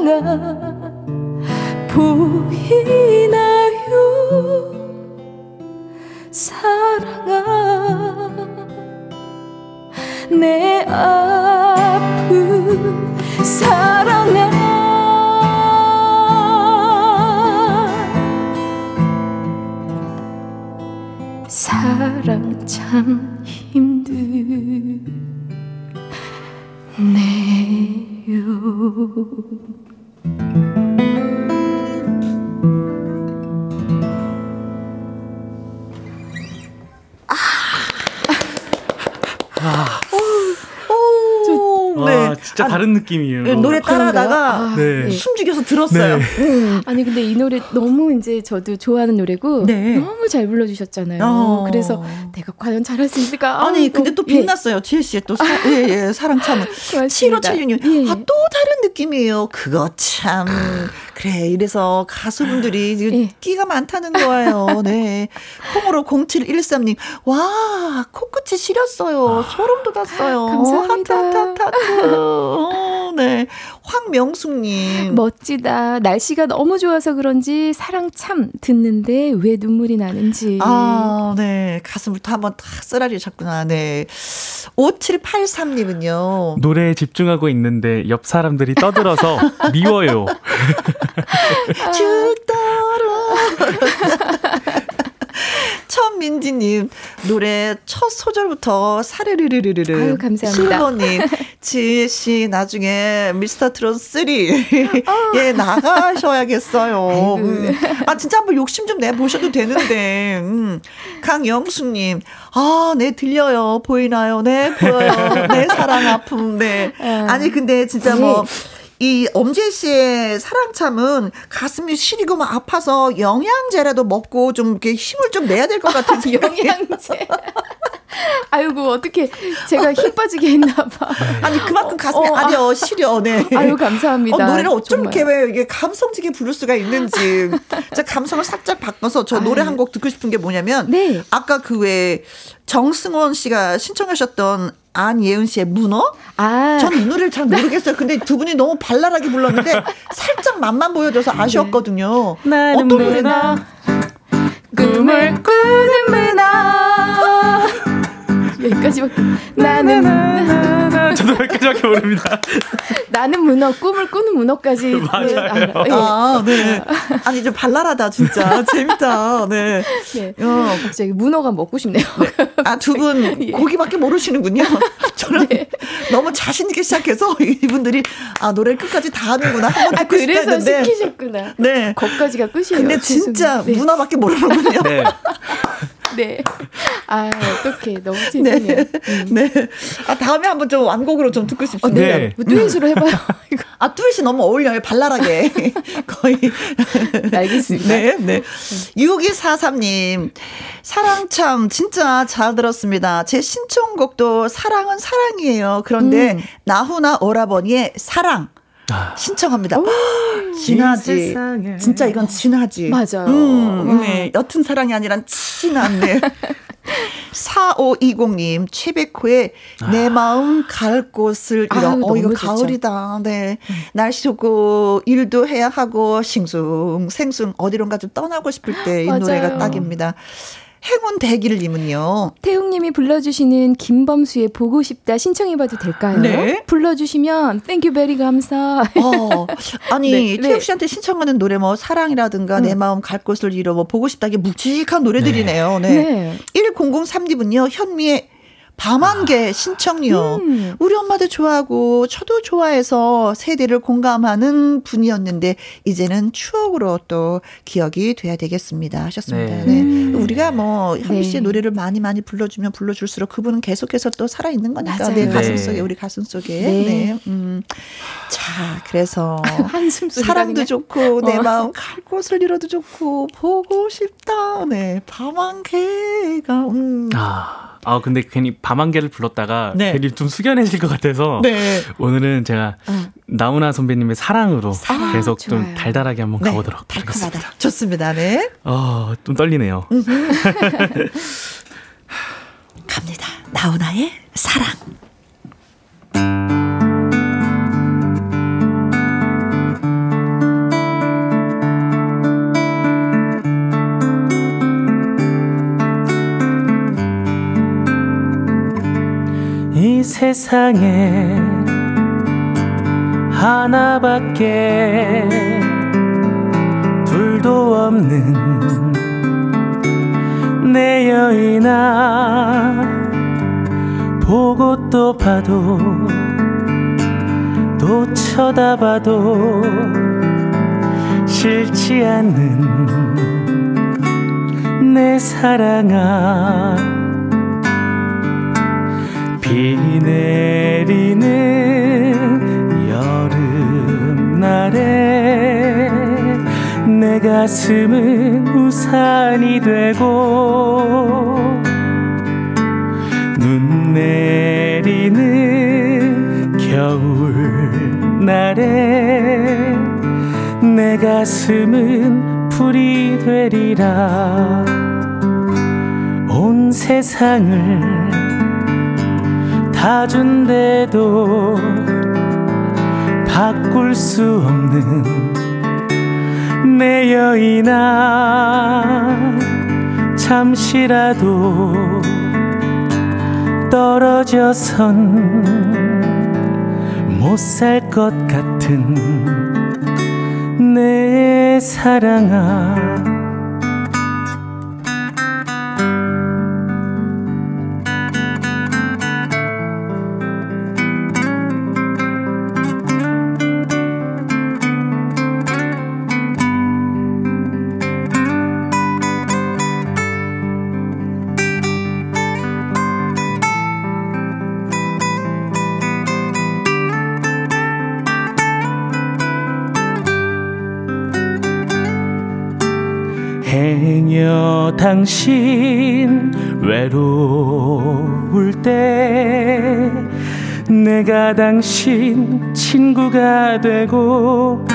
사랑아 보이나요 사랑아 내 아픈 사랑아 사랑 참 힘드네요. 진짜 아, 다른 느낌이에요. 네, 노래 따라다가 아, 네. 네. 숨죽여서 들었어요. 네. 음. 아니 근데 이 노래 너무 이제 저도 좋아하는 노래고 네. 너무 잘 불러주셨잖아요. 어. 그래서 내가 과연 잘할 수 있을까? 아니 아, 근데 또 빛났어요. 지혜 씨의 또 사, 예, 예, 사랑 참은 7576님. 예. 아또 다른 느낌이에요. 그거 참. 그래, 이래서 가수분들이 예. 끼가 많다는 거예요. 네. 콩으로 0713님, 와, 코끝이 시렸어요. 소름 돋았어요. 감사합니다. 하트, 하트, 하트. 어, 네. 황명숙님. 멋지다. 날씨가 너무 좋아서 그런지 사랑 참 듣는데 왜 눈물이 나는지. 아, 네. 가슴부터 한번 탁 쓰라리셨구나. 네. 5783님은요. 노래에 집중하고 있는데 옆 사람들이 떠들어서 미워요. [LAUGHS] 죽도록. [LAUGHS] 천민지님 노래 첫 소절부터 사르르르르르. 아유 감사합니다. 실버님 지혜 씨 나중에 미스터 트롯 3에 [LAUGHS] 예 나가셔야겠어요. 음. 아 진짜 한번 욕심 좀 내 보셔도 되는데. 음. 강영수님 아네 들려요 보이나요 네 보여요 네 사랑 아픔 네 아. 아니 근데 진짜 뭐. 이 엄지혜 씨의 사랑참은 가슴이 시리고 막 아파서 영양제라도 먹고 좀 이렇게 힘을 좀 내야 될 것 같은 [LAUGHS] 영양제. [LAUGHS] 아이고 어떻게 제가 힘 빠지게 했나 봐. 아니 그만큼 가슴이 어, 어, 아려 시려. 네. 아유 감사합니다. 어, 노래를 어쩜 이렇게 왜 이게 감성지게 부를 수가 있는지. 제 감성을 살짝 바꿔서 저 노래 한 곡 듣고 싶은 게 뭐냐면 네. 아까 그왜 정승원 씨가 신청하셨던 안예은 씨의 문어? 아. 저는 이 노래를 잘 모르겠어요. 근데 두 분이 너무 발랄하게 불렀는데 살짝 맛만 보여줘서 네. 아쉬웠거든요. 네. 어떤 노래나 꿈을 꾸는 문어 여기까지밖에 나는 저도 여기까지밖에 모릅니다. [LAUGHS] 나는 문어 꿈을 꾸는 문어까지 [LAUGHS] 맞아요. 아, 예. 아, 네. 아니 좀 발랄하다 진짜 [LAUGHS] 재밌다. 네. 네. 어. 갑자기 문어가 먹고 싶네요. 네. 아두 분 예. 고기밖에 모르시는군요. 저는 네. 너무 자신 있게 시작해서 이분들이 아 노래를 끝까지 다 하는구나 한번 듣고 아, 그래서 했는데. 시키셨구나. 네. 거기까지가 끝이에요. 근데 진짜 네. 문어밖에 모르는군요. 네. 네. [LAUGHS] 아, 어떡해. 너무 죄송해요. 네. 음. 네. 아, 다음에 한번 좀 완곡으로 좀 듣고 싶습니다. 어, 네. 네. 뭐 듀엣으로 해봐요. [LAUGHS] 아, 듀엣이 너무 어울려요. 발랄하게. [LAUGHS] 거의. 알겠습니다. 네, 네. 6243님. 사랑 참 진짜 잘 들었습니다. 제 신청곡도 사랑은 사랑이에요. 그런데 음. 나훈아 오라버니의 사랑. 아. 신청합니다. 오, 진하지. 진짜 이건 진하지. 맞아요. 음, 네. 옅은 사랑이 아니라 진한, 네. 4520님, 최백호의 아. 내 마음 갈 곳을 잃어. 아, 어, 이거 좋죠. 가을이다. 네. 음. 날씨 좋고, 일도 해야 하고, 싱숭, 생숭, 어디론가 좀 떠나고 싶을 때 이 노래가 딱입니다. 행운 대길님은요. 태웅님이 불러주시는 김범수의 보고 싶다 신청해봐도 될까요? 네. 불러주시면 thank you very 감사. 어, 아니 [LAUGHS] 네, 태욱 네. 씨한테 신청하는 노래 뭐 사랑이라든가 음. 내 마음 갈 곳을 잃어 뭐 보고 싶다 이게 묵직한 노래들이네요. 네. 네. 1003님은요 현미의 밤한개 아. 신청요. 음. 우리 엄마도 좋아하고 저도 좋아해서 세대를 공감하는 분이었는데 이제는 추억으로 또 기억이 돼야 되겠습니다. 하셨습니다. 네. 네. 음. 우리가 뭐 현미 씨의 네. 노래를 많이 많이 불러주면 불러줄수록 그분은 계속해서 또 살아 있는 거니까. 내 가슴 네. 속에 우리 가슴 속에. 네. 네. 음. 자 그래서 [LAUGHS] 한숨 사랑도 좋고 내 어. 마음 갈 곳을 잃어도 좋고 보고 싶다. 네. 밤한 개가 음. 아. 아 근데 괜히 밤 한 개를 불렀다가 네. 괜히 좀 숙연해질 것 같아서 네. 오늘은 제가 어. 나훈아 선배님의 사랑으로 아, 계속 좋아요. 좀 달달하게 한번 네. 가보도록 하겠습니다. 좋습니다. 네. 어좀 떨리네요. [LAUGHS] 갑니다. 나훈아의 사랑. 세상에 하나밖에 둘도 없는 내 여인아 보고 또 봐도 또 쳐다봐도 싫지 않는 내 사랑아 비 내리는 여름날에 내 가슴은 우산이 되고 눈 내리는 겨울날에 내 가슴은 불이 되리라. 온 세상을 다 준대도 바꿀 수 없는 내 여인아 잠시라도 떨어져선 못 살 것 같은 내 사랑아 당신 외로울 때 내가 당신 친구가 되고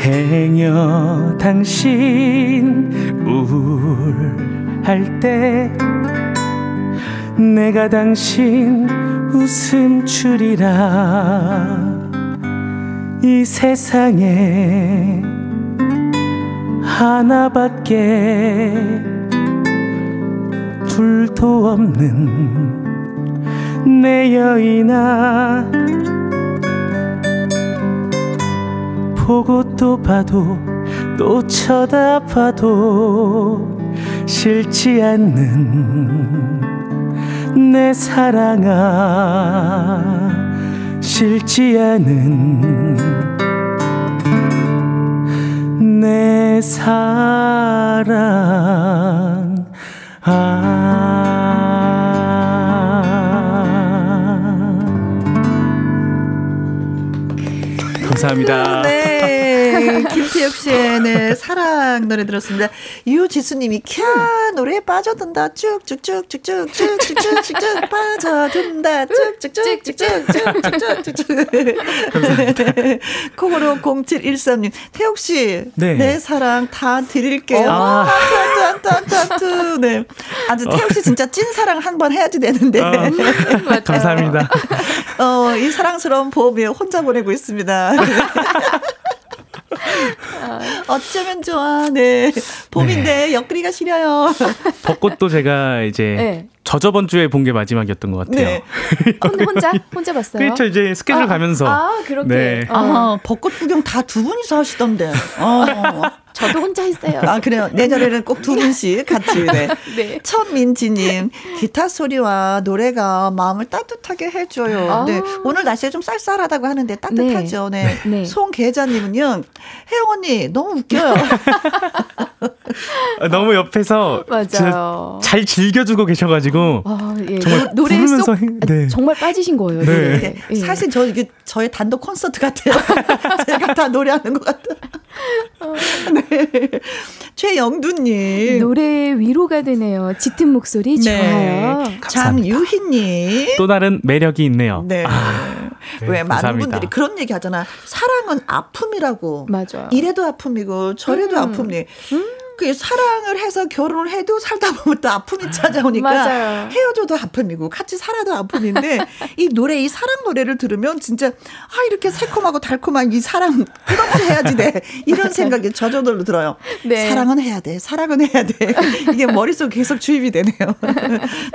행여 당신 우울할 때 내가 당신 웃음줄이라 이 세상에 하나밖에 둘도 없는 내 여인아 보고 또 봐도 또 쳐다봐도 싫지 않는 내 사랑아 싫지 않은 내 사랑 아 감사합니다. 네. 김태혁 씨의 네, 사랑 노래 들었습니다. 유지수님이 캬 노래에 빠져든다 빠져든다 쭉쭉쭉쭉쭉쭉쭉쭉쭉 네. 콩으로 0713님 태혁 씨내 사랑 다 드릴게요. 아. 탄탄탄탄탄 네. 아주 태혁 씨 진짜 찐 사랑 한 번 해야지 되는데. 아, 감사합니다. 어, 이 사랑스러운 봄이 혼자 보내고 있습니다. 어쩌면 좋아. 네. 봄인데 네. 옆구리가 시려요. 벚꽃도 제가 이제 네. 저 저번 주에 본 게 마지막이었던 것 같아요. 네. 어, 혼자 [LAUGHS] 혼자 봤어요. 그렇죠. 이제 스케줄 아, 가면서. 아 그렇게. 네. 아 벚꽃 구경 다 두 분이서 하시던데. 어. [LAUGHS] 저도 혼자 했어요. 아, 그래요. 내년에는 꼭 두 분씩 같이. 네. [LAUGHS] 네. 천민지님, 기타 소리와 노래가 마음을 따뜻하게 해줘요. 아. 네. 오늘 날씨가 좀 쌀쌀하다고 하는데 따뜻하죠. 네. 네. 네. 송계자님은요, 혜영 언니, 너무 웃겨요. 아, 너무 옆에서 맞아요. 잘 즐겨주고 계셔가지고. 아, 예. 정말 노, 래 속, 아, 네. 정말 빠지신 거예요. 네. 네. 네. 사실 저 이게 저의 단독 콘서트 같아요. [LAUGHS] 제가 다 노래하는 것 같아요. 네. 최영두님. 노래 위로가 되네요. 짙은 목소리 네. 좋아요. 장유희님. 또 다른 매력이 있네요. 네. 아, 네, 왜 감사합니다. 많은 분들이 그런 얘기 하잖아. 사랑은 아픔이라고. 맞아요. 이래도 아픔이고 저래도 음. 아픔이. 음. 그 사랑을 해서 결혼을 해도 살다 보면 또 아픔이 찾아오니까 [LAUGHS] 헤어져도 아픔이고 같이 살아도 아픔인데 이 노래 이 사랑 노래를 들으면 진짜 아 이렇게 새콤하고 달콤한 이 사랑 끝없이 해야지 돼 [LAUGHS] 이런 생각이 저절로 들어요. 네. 사랑은 해야 돼. 사랑은 해야 돼. [LAUGHS] 이게 머릿속에 계속 주입이 되네요.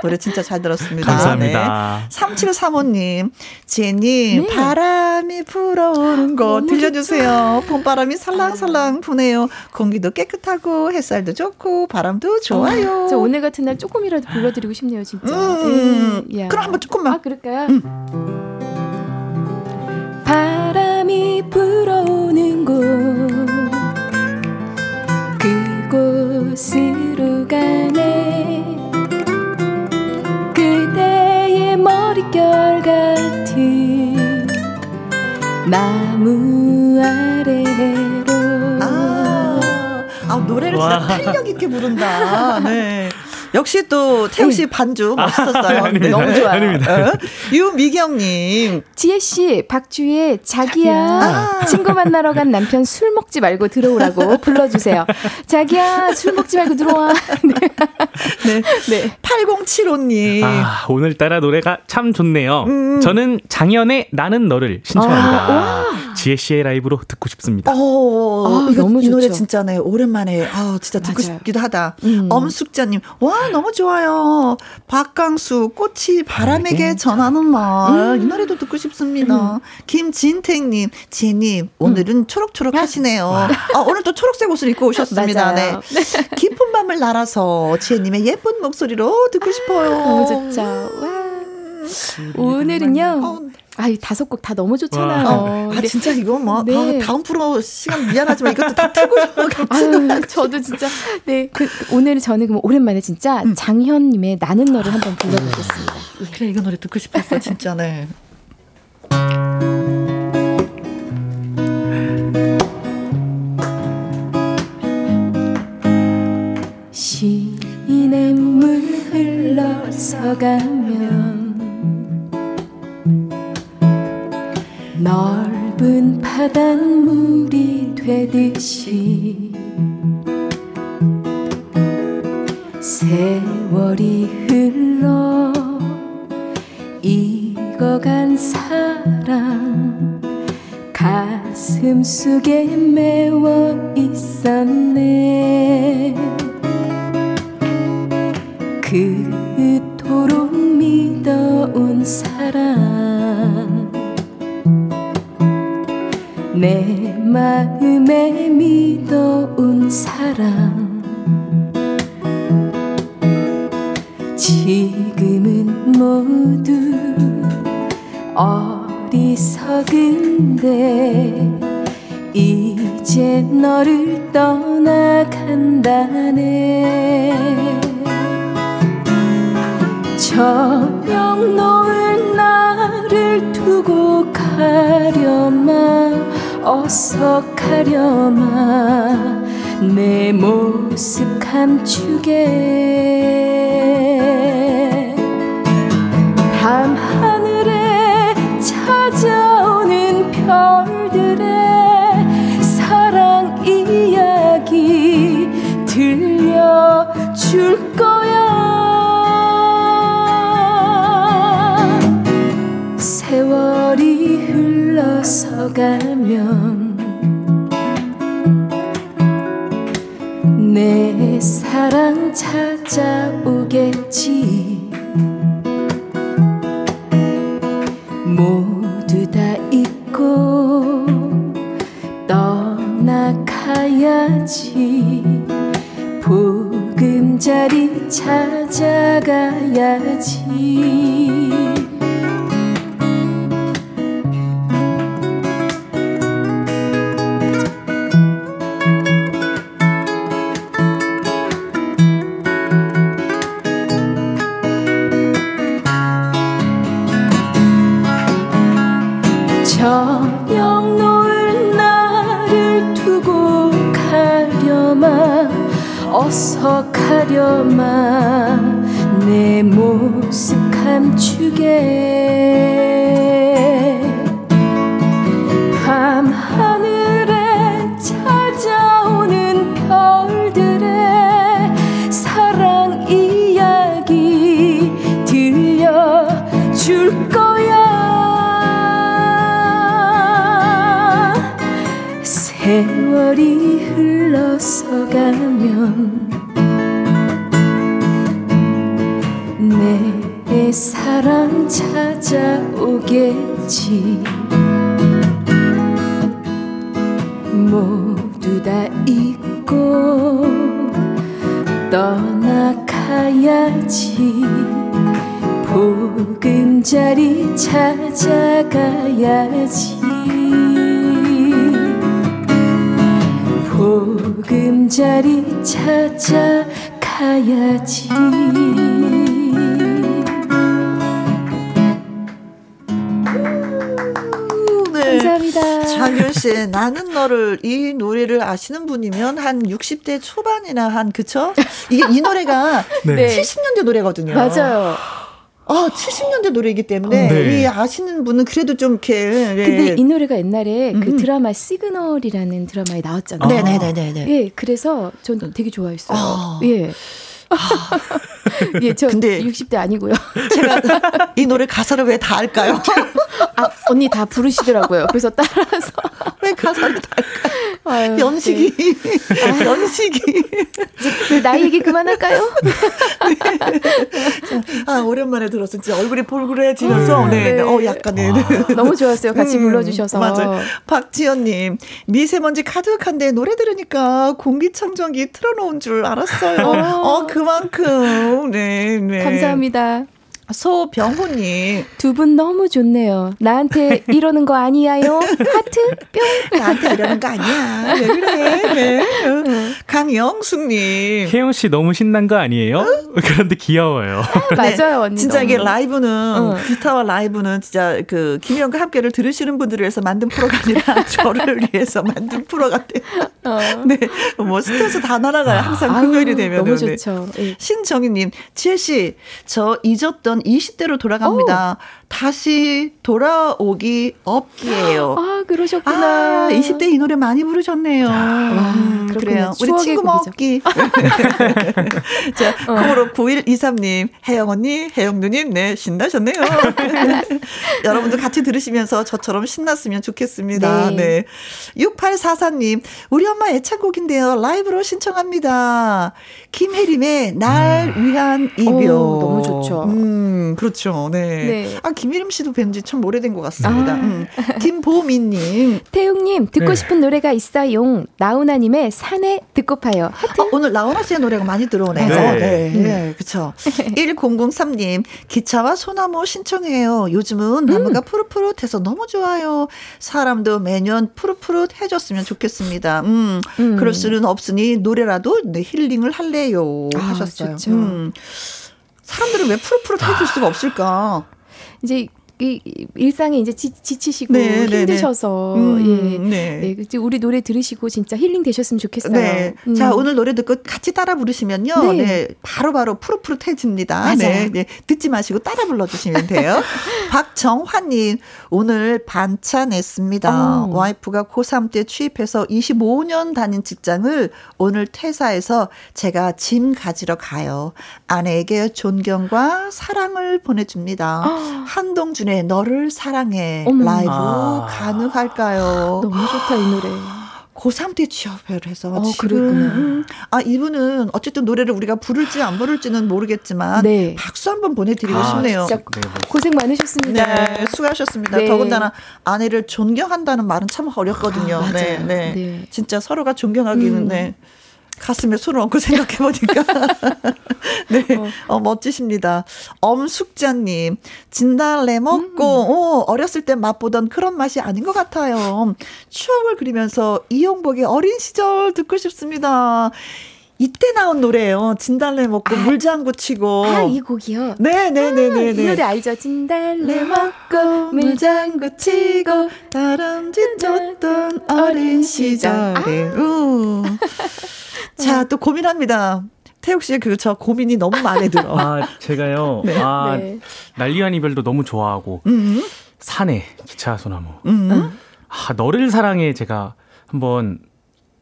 노래 진짜 잘 들었습니다. 감사합니다. 네. 3735님, 제님, 네. 바람이 불어오는 거 들려주세요. 봄바람이 살랑살랑 부네요. 공기도 깨끗하고 햇살도 좋고 바람도 좋아요. 어, 저 오늘 같은 날 조금이라도 불러드리고 싶네요, 진짜. 음, 네. 그럼 한번 조금만. 아, 그럴까요? 음. 바람이 불어오는 곳 그곳으로 가네 그대의 머릿결 같은 나무 아래로 아, 아 노래를 진짜 탄력 있게 부른다. [LAUGHS] 네. 역시 또 태우 씨 반주 멋있었어요. 네, 너무 좋아요. 아닙니다. 어? 유미경님. 지혜 씨, 박주의 자기야. 아. 친구 만나러 간 남편 술 먹지 말고 들어오라고 불러주세요. 자기야, 술 먹지 말고 들어와. [LAUGHS] 네. 네. 네. 8075님. 아, 오늘따라 노래가 참 좋네요. 음. 저는 장현의 나는 너를 신청합니다. 아. 지혜 씨의 라이브로 듣고 싶습니다. 어, 아, 이거, 너무 이 노래 진짜네. 오랜만에 아 진짜 듣고 맞아요. 싶기도 하다. 음. 엄숙자님, 와 너무 좋아요. 박강수 꽃이 바람에게 전하는 말. 음. 이 노래도 듣고 싶습니다. 음. 김진택님, 지혜님 오늘은 음. 초록초록 하시네요. 아, 오늘 또 초록색 옷을 입고 오셨습니다. 네. 네. 깊은 밤을 날아서 지혜님의 예쁜 목소리로 듣고 싶어요. 너무 좋죠. 와. 오늘은요. 어, 아, 다섯 곡 다 너무 좋잖아요. 어, 아, 진짜 이거 뭐 네. 아, 다음 프로 시간 미안하지만 이것도 다 틀고 싶어 [LAUGHS] 아유, 저도 진짜 네, 그 [LAUGHS] 오늘 저는 그럼 오랜만에 진짜 음. 장현 님의 나는 너를 한번 불러 보겠습니다. 예. 그래, 이거 노래 듣고 싶었어, 진짜 네. 시냇물 흘러서 가면 넓은 바닷물이 되듯이 세월이 흘러 익어간 사랑 가슴 속에 메워 있었네. 그토록 믿어온 사랑 내 마음에 믿어온 사랑 지금은 모두 어리석은데 이제 너를 떠나간다네. 저녁 노을 나를 두고 가려마 어서 가려마 내 모습 감추게. 밤하늘에 찾아오는 별들의 사랑 이야기 들려줄 가면 내 사랑 찾아오겠지. 모두 다 잊고 떠나가야지. 보금자리 찾아가야지 너를 이 노래를 아시는 분이면 한 60대 초반이나 한 그쵸? 이게 이 노래가 [LAUGHS] 네. 70년대 노래거든요. 맞아요. 아, 70년대 노래이기 때문에 네. 이 아시는 분은 그래도 좀 이렇게. 네. 근데 이 노래가 옛날에 그 음. 그 드라마 시그널이라는 드라마에 나왔잖아요. 네네네네. 예, 그래서 전 되게 좋아했어요. 아. 예. [LAUGHS] 예, 저 근데 60대 아니고요. 제가 이 노래 가사를 왜 다 알까요? [LAUGHS] 아, 언니 다 부르시더라고요. 그래서 따라서 왜 가사를 다? 연식이 네. 아, [LAUGHS] 연식이 그 나이 얘기 그만할까요? 네. [LAUGHS] 아 오랜만에 들었어. 진짜 얼굴이 볼그레지면서 네. 네. 어 약간 네. 너무 좋았어요. 같이 음, 불러주셔서 맞아요. 박지연님 미세먼지 가득한데 노래 들으니까 공기청정기 틀어놓은 줄 알았어요. 어, 어 그만큼 네, 네. 감사합니다. 소병호님. 두 분 너무 좋네요. 나한테 이러는 거 아니야요? 하트, 뿅. 나한테 이러는 거 아니야. 왜 그래? 네. 강영숙님. 혜영 씨 너무 신난 거 아니에요? 그런데 귀여워요. 아, 맞아요, 언니. 진짜 너무. 이게 라이브는, 어. 기타와 라이브는 진짜 그, 김혜영과 함께를 들으시는 분들을 위해서 만든 프로가 아니라 [LAUGHS] 저를 위해서 만든 프로 같아요. 어. 네. 뭐 스트레스 다 날아가요. 항상 금요일이 되면. 너무 좋죠. 네. 신정희님, 지혜 씨, 저 잊었던 20대로 돌아갑니다. 오. 다시 돌아오기 없기에요. [GASPS] 아, 그러셨구나. 아, 20대 이 노래 많이 부르셨네요. 와, 음, 그래요. 우리 친구 먹기. [LAUGHS] 자, 어. 콩으로 9123님, 혜영 언니, 혜영 누님, 네, 신나셨네요. [LAUGHS] 여러분도 같이 들으시면서 저처럼 신났으면 좋겠습니다. 네. 네. 6844님, 우리 엄마 애창곡인데요. 라이브로 신청합니다. 김혜림의 날 음. 위한 이별. 오, 너무 좋죠. 음, 그렇죠. 네. 네. 아, 김혜림 씨도 뵌 지 참 오래된 것 같습니다. 아. 음. 김보미님. [LAUGHS] 태웅님, 듣고 네. 싶은 노래가 있어요. 나훈아님의 산에 듣고 파요. 하트. 아, 오늘 나훈아 씨의 노래가 많이 들어오네요. 네. 네. 음. 네. 그쵸. [LAUGHS] 1003님, 기차와 소나무 신청해요. 요즘은 나무가 음. 푸릇푸릇해서 너무 좋아요. 사람도 매년 푸릇푸릇해졌으면 좋겠습니다. 음, 음. 그럴 수는 없으니 노래라도 네, 힐링을 할래요. 아, 하셨어요. 음. 사람들은 왜 푸릇푸릇 해줄 수가 없을까? 이제 이 일상에 이제 지, 치시고 네, 네, 네, 힘드셔서 음, 예. 네. 네. 우리 노래 들으시고 진짜 힐링 되셨으면 좋겠어요. 네. 음. 자, 오늘 노래 듣고 같이 따라 부르시면요. 네. 네. 바로 바로 푸릇푸릇해집니다. 맞아요. 네. 네. 듣지 마시고 따라 불러 주시면 돼요. [LAUGHS] 박정환 님, 오늘 반차 냈습니다. 어. 와이프가 고3 때 취입해서 25년 다닌 직장을 오늘 퇴사해서 제가 짐 가지러 가요. 아내에게 존경과 사랑을 보내 줍니다. 어. 한동준의 이은의 너를 사랑해 어머. 라이브 아. 가능할까요? 너무 좋다 이 노래. 고3 때 취업을 해서 어, 지금 아 이분은 어쨌든 노래를 우리가 부를지 안 부를지는 모르겠지만 네. 박수 한번 보내드리고 아, 싶네요. 진짜 네, 네. 고생 많으셨습니다. 네, 수고하셨습니다. 네. 더군다나 아내를 존경한다는 말은 참 어렵거든요. 아, 네, 네, 네, 진짜 서로가 존경하기는 음. 네. 가슴에 손을 얹고 생각해 보니까 [LAUGHS] 네, 어. 어, 멋지십니다. 엄숙자님 진달래 먹고 음. 어, 어렸을 때 맛보던 그런 맛이 아닌 것 같아요. 추억을 그리면서 이용복의 어린 시절 듣고 싶습니다. 이때 나온 노래예요. 진달래 먹고 아, 물장구 치고. 아, 이 곡이요? 네 네 네네. 네, 네, 아, 이 노래 알죠? 진달래 먹고 물장구 치고 다람쥐 쫓던 어린 시절에. 아. 자, 또 고민합니다. 태욱 씨의 그저 고민이 너무 마음에 들어. 아, 제가요. [LAUGHS] 네. 아, 네. 난리한 이별도 너무 좋아하고 음. 산에 기차 소나무. 음. 아, 너를 사랑해 제가 한번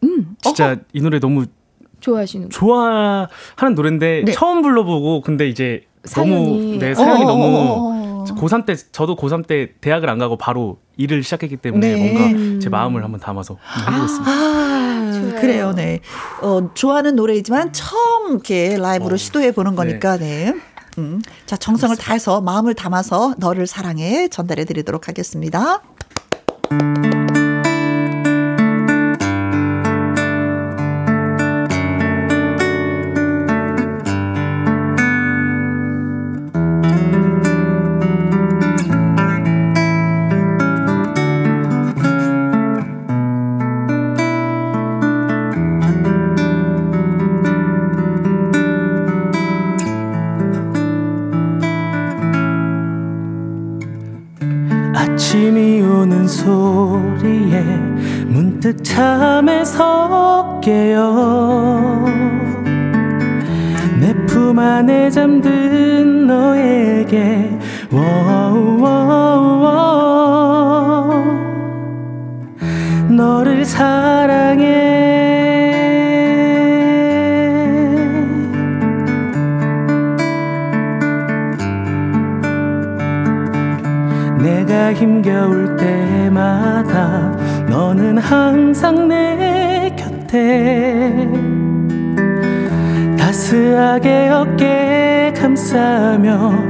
음. 진짜 어허. 이 노래 너무 좋아하시는 좋아하는 노래인데 네. 처음 불러보고 근데 이제 사연이. 너무 네 사연이 어어어어. 너무 고3 때 저도 고3 때 대학을 안 가고 바로 일을 시작했기 때문에 네. 뭔가 제 마음을 한번 담아서 하고 있습니다. 아, 그래요, 네. 어, 좋아하는 노래이지만 처음 이렇게 라이브로 어, 시도해 보는 거니까, 네. 네. 음. 자, 정성을 그렇습니다. 다해서 마음을 담아서 너를 사랑해 전달해 드리도록 하겠습니다. 감싸며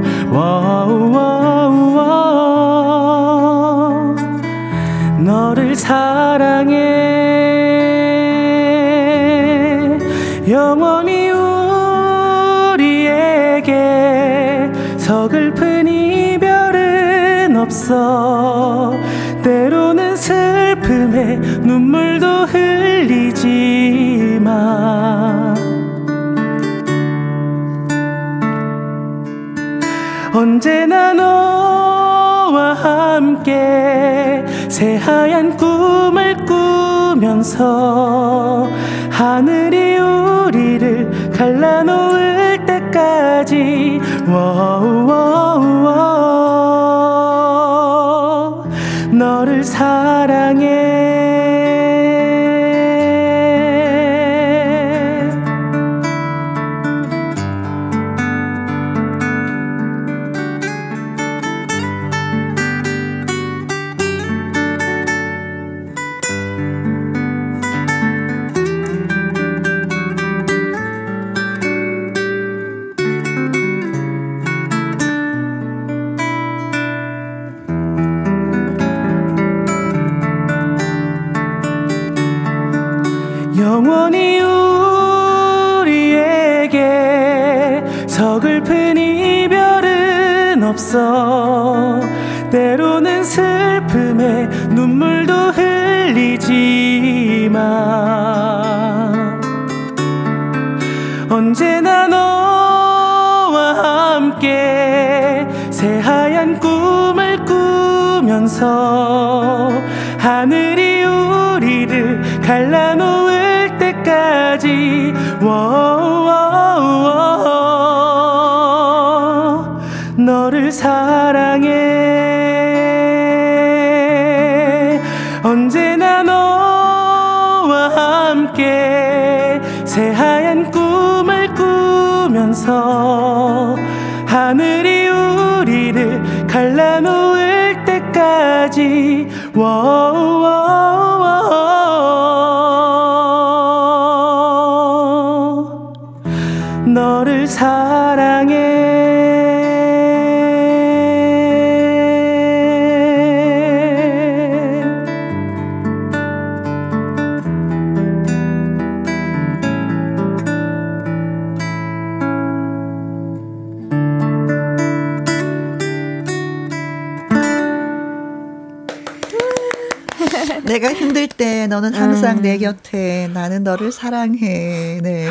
너 사랑해. 네.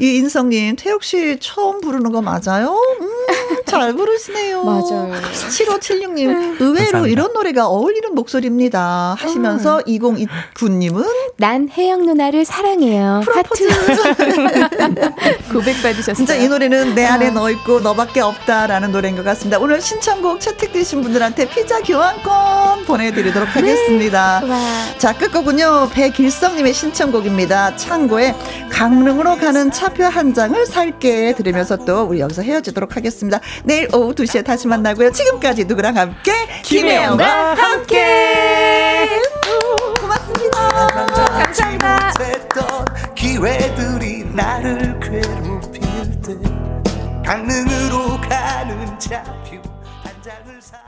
이 인성님, 태욱 씨 처음 부르는 거 맞아요? 음, 잘 부르시네요. [LAUGHS] 맞아요. 7576님, 의외로 감사합니다. 이런 노래가 어울리는 목소리입니다. 하시면서 음. 2029님은 난 혜영 누나를 사랑해요. 프로포즈. 하트. [LAUGHS] 고백 받으셨어요. 진짜 이 노래는 내 안에 어. 너 있고 너밖에 없다라는 노래인 것 같습니다. 오늘 신청곡 채택되신 분들한테 피자 교환권 보내드리도록 네. 하겠습니다. 네. 자, 끝곡은요. 백일성님의 신청곡입니다. 창고에 강릉으로 가는 차표 한 장을 살게 들으면서 또 우리 여기서 헤어지도록 하겠습니다. 내일 오후 2시에 다시 만나고요. 지금까지 누구랑 함께 김혜영과 함께. 고맙습니다. 감사합니다. 기회들이 나를 괴롭힐 때 강릉으로 가는 차표 한 장을 사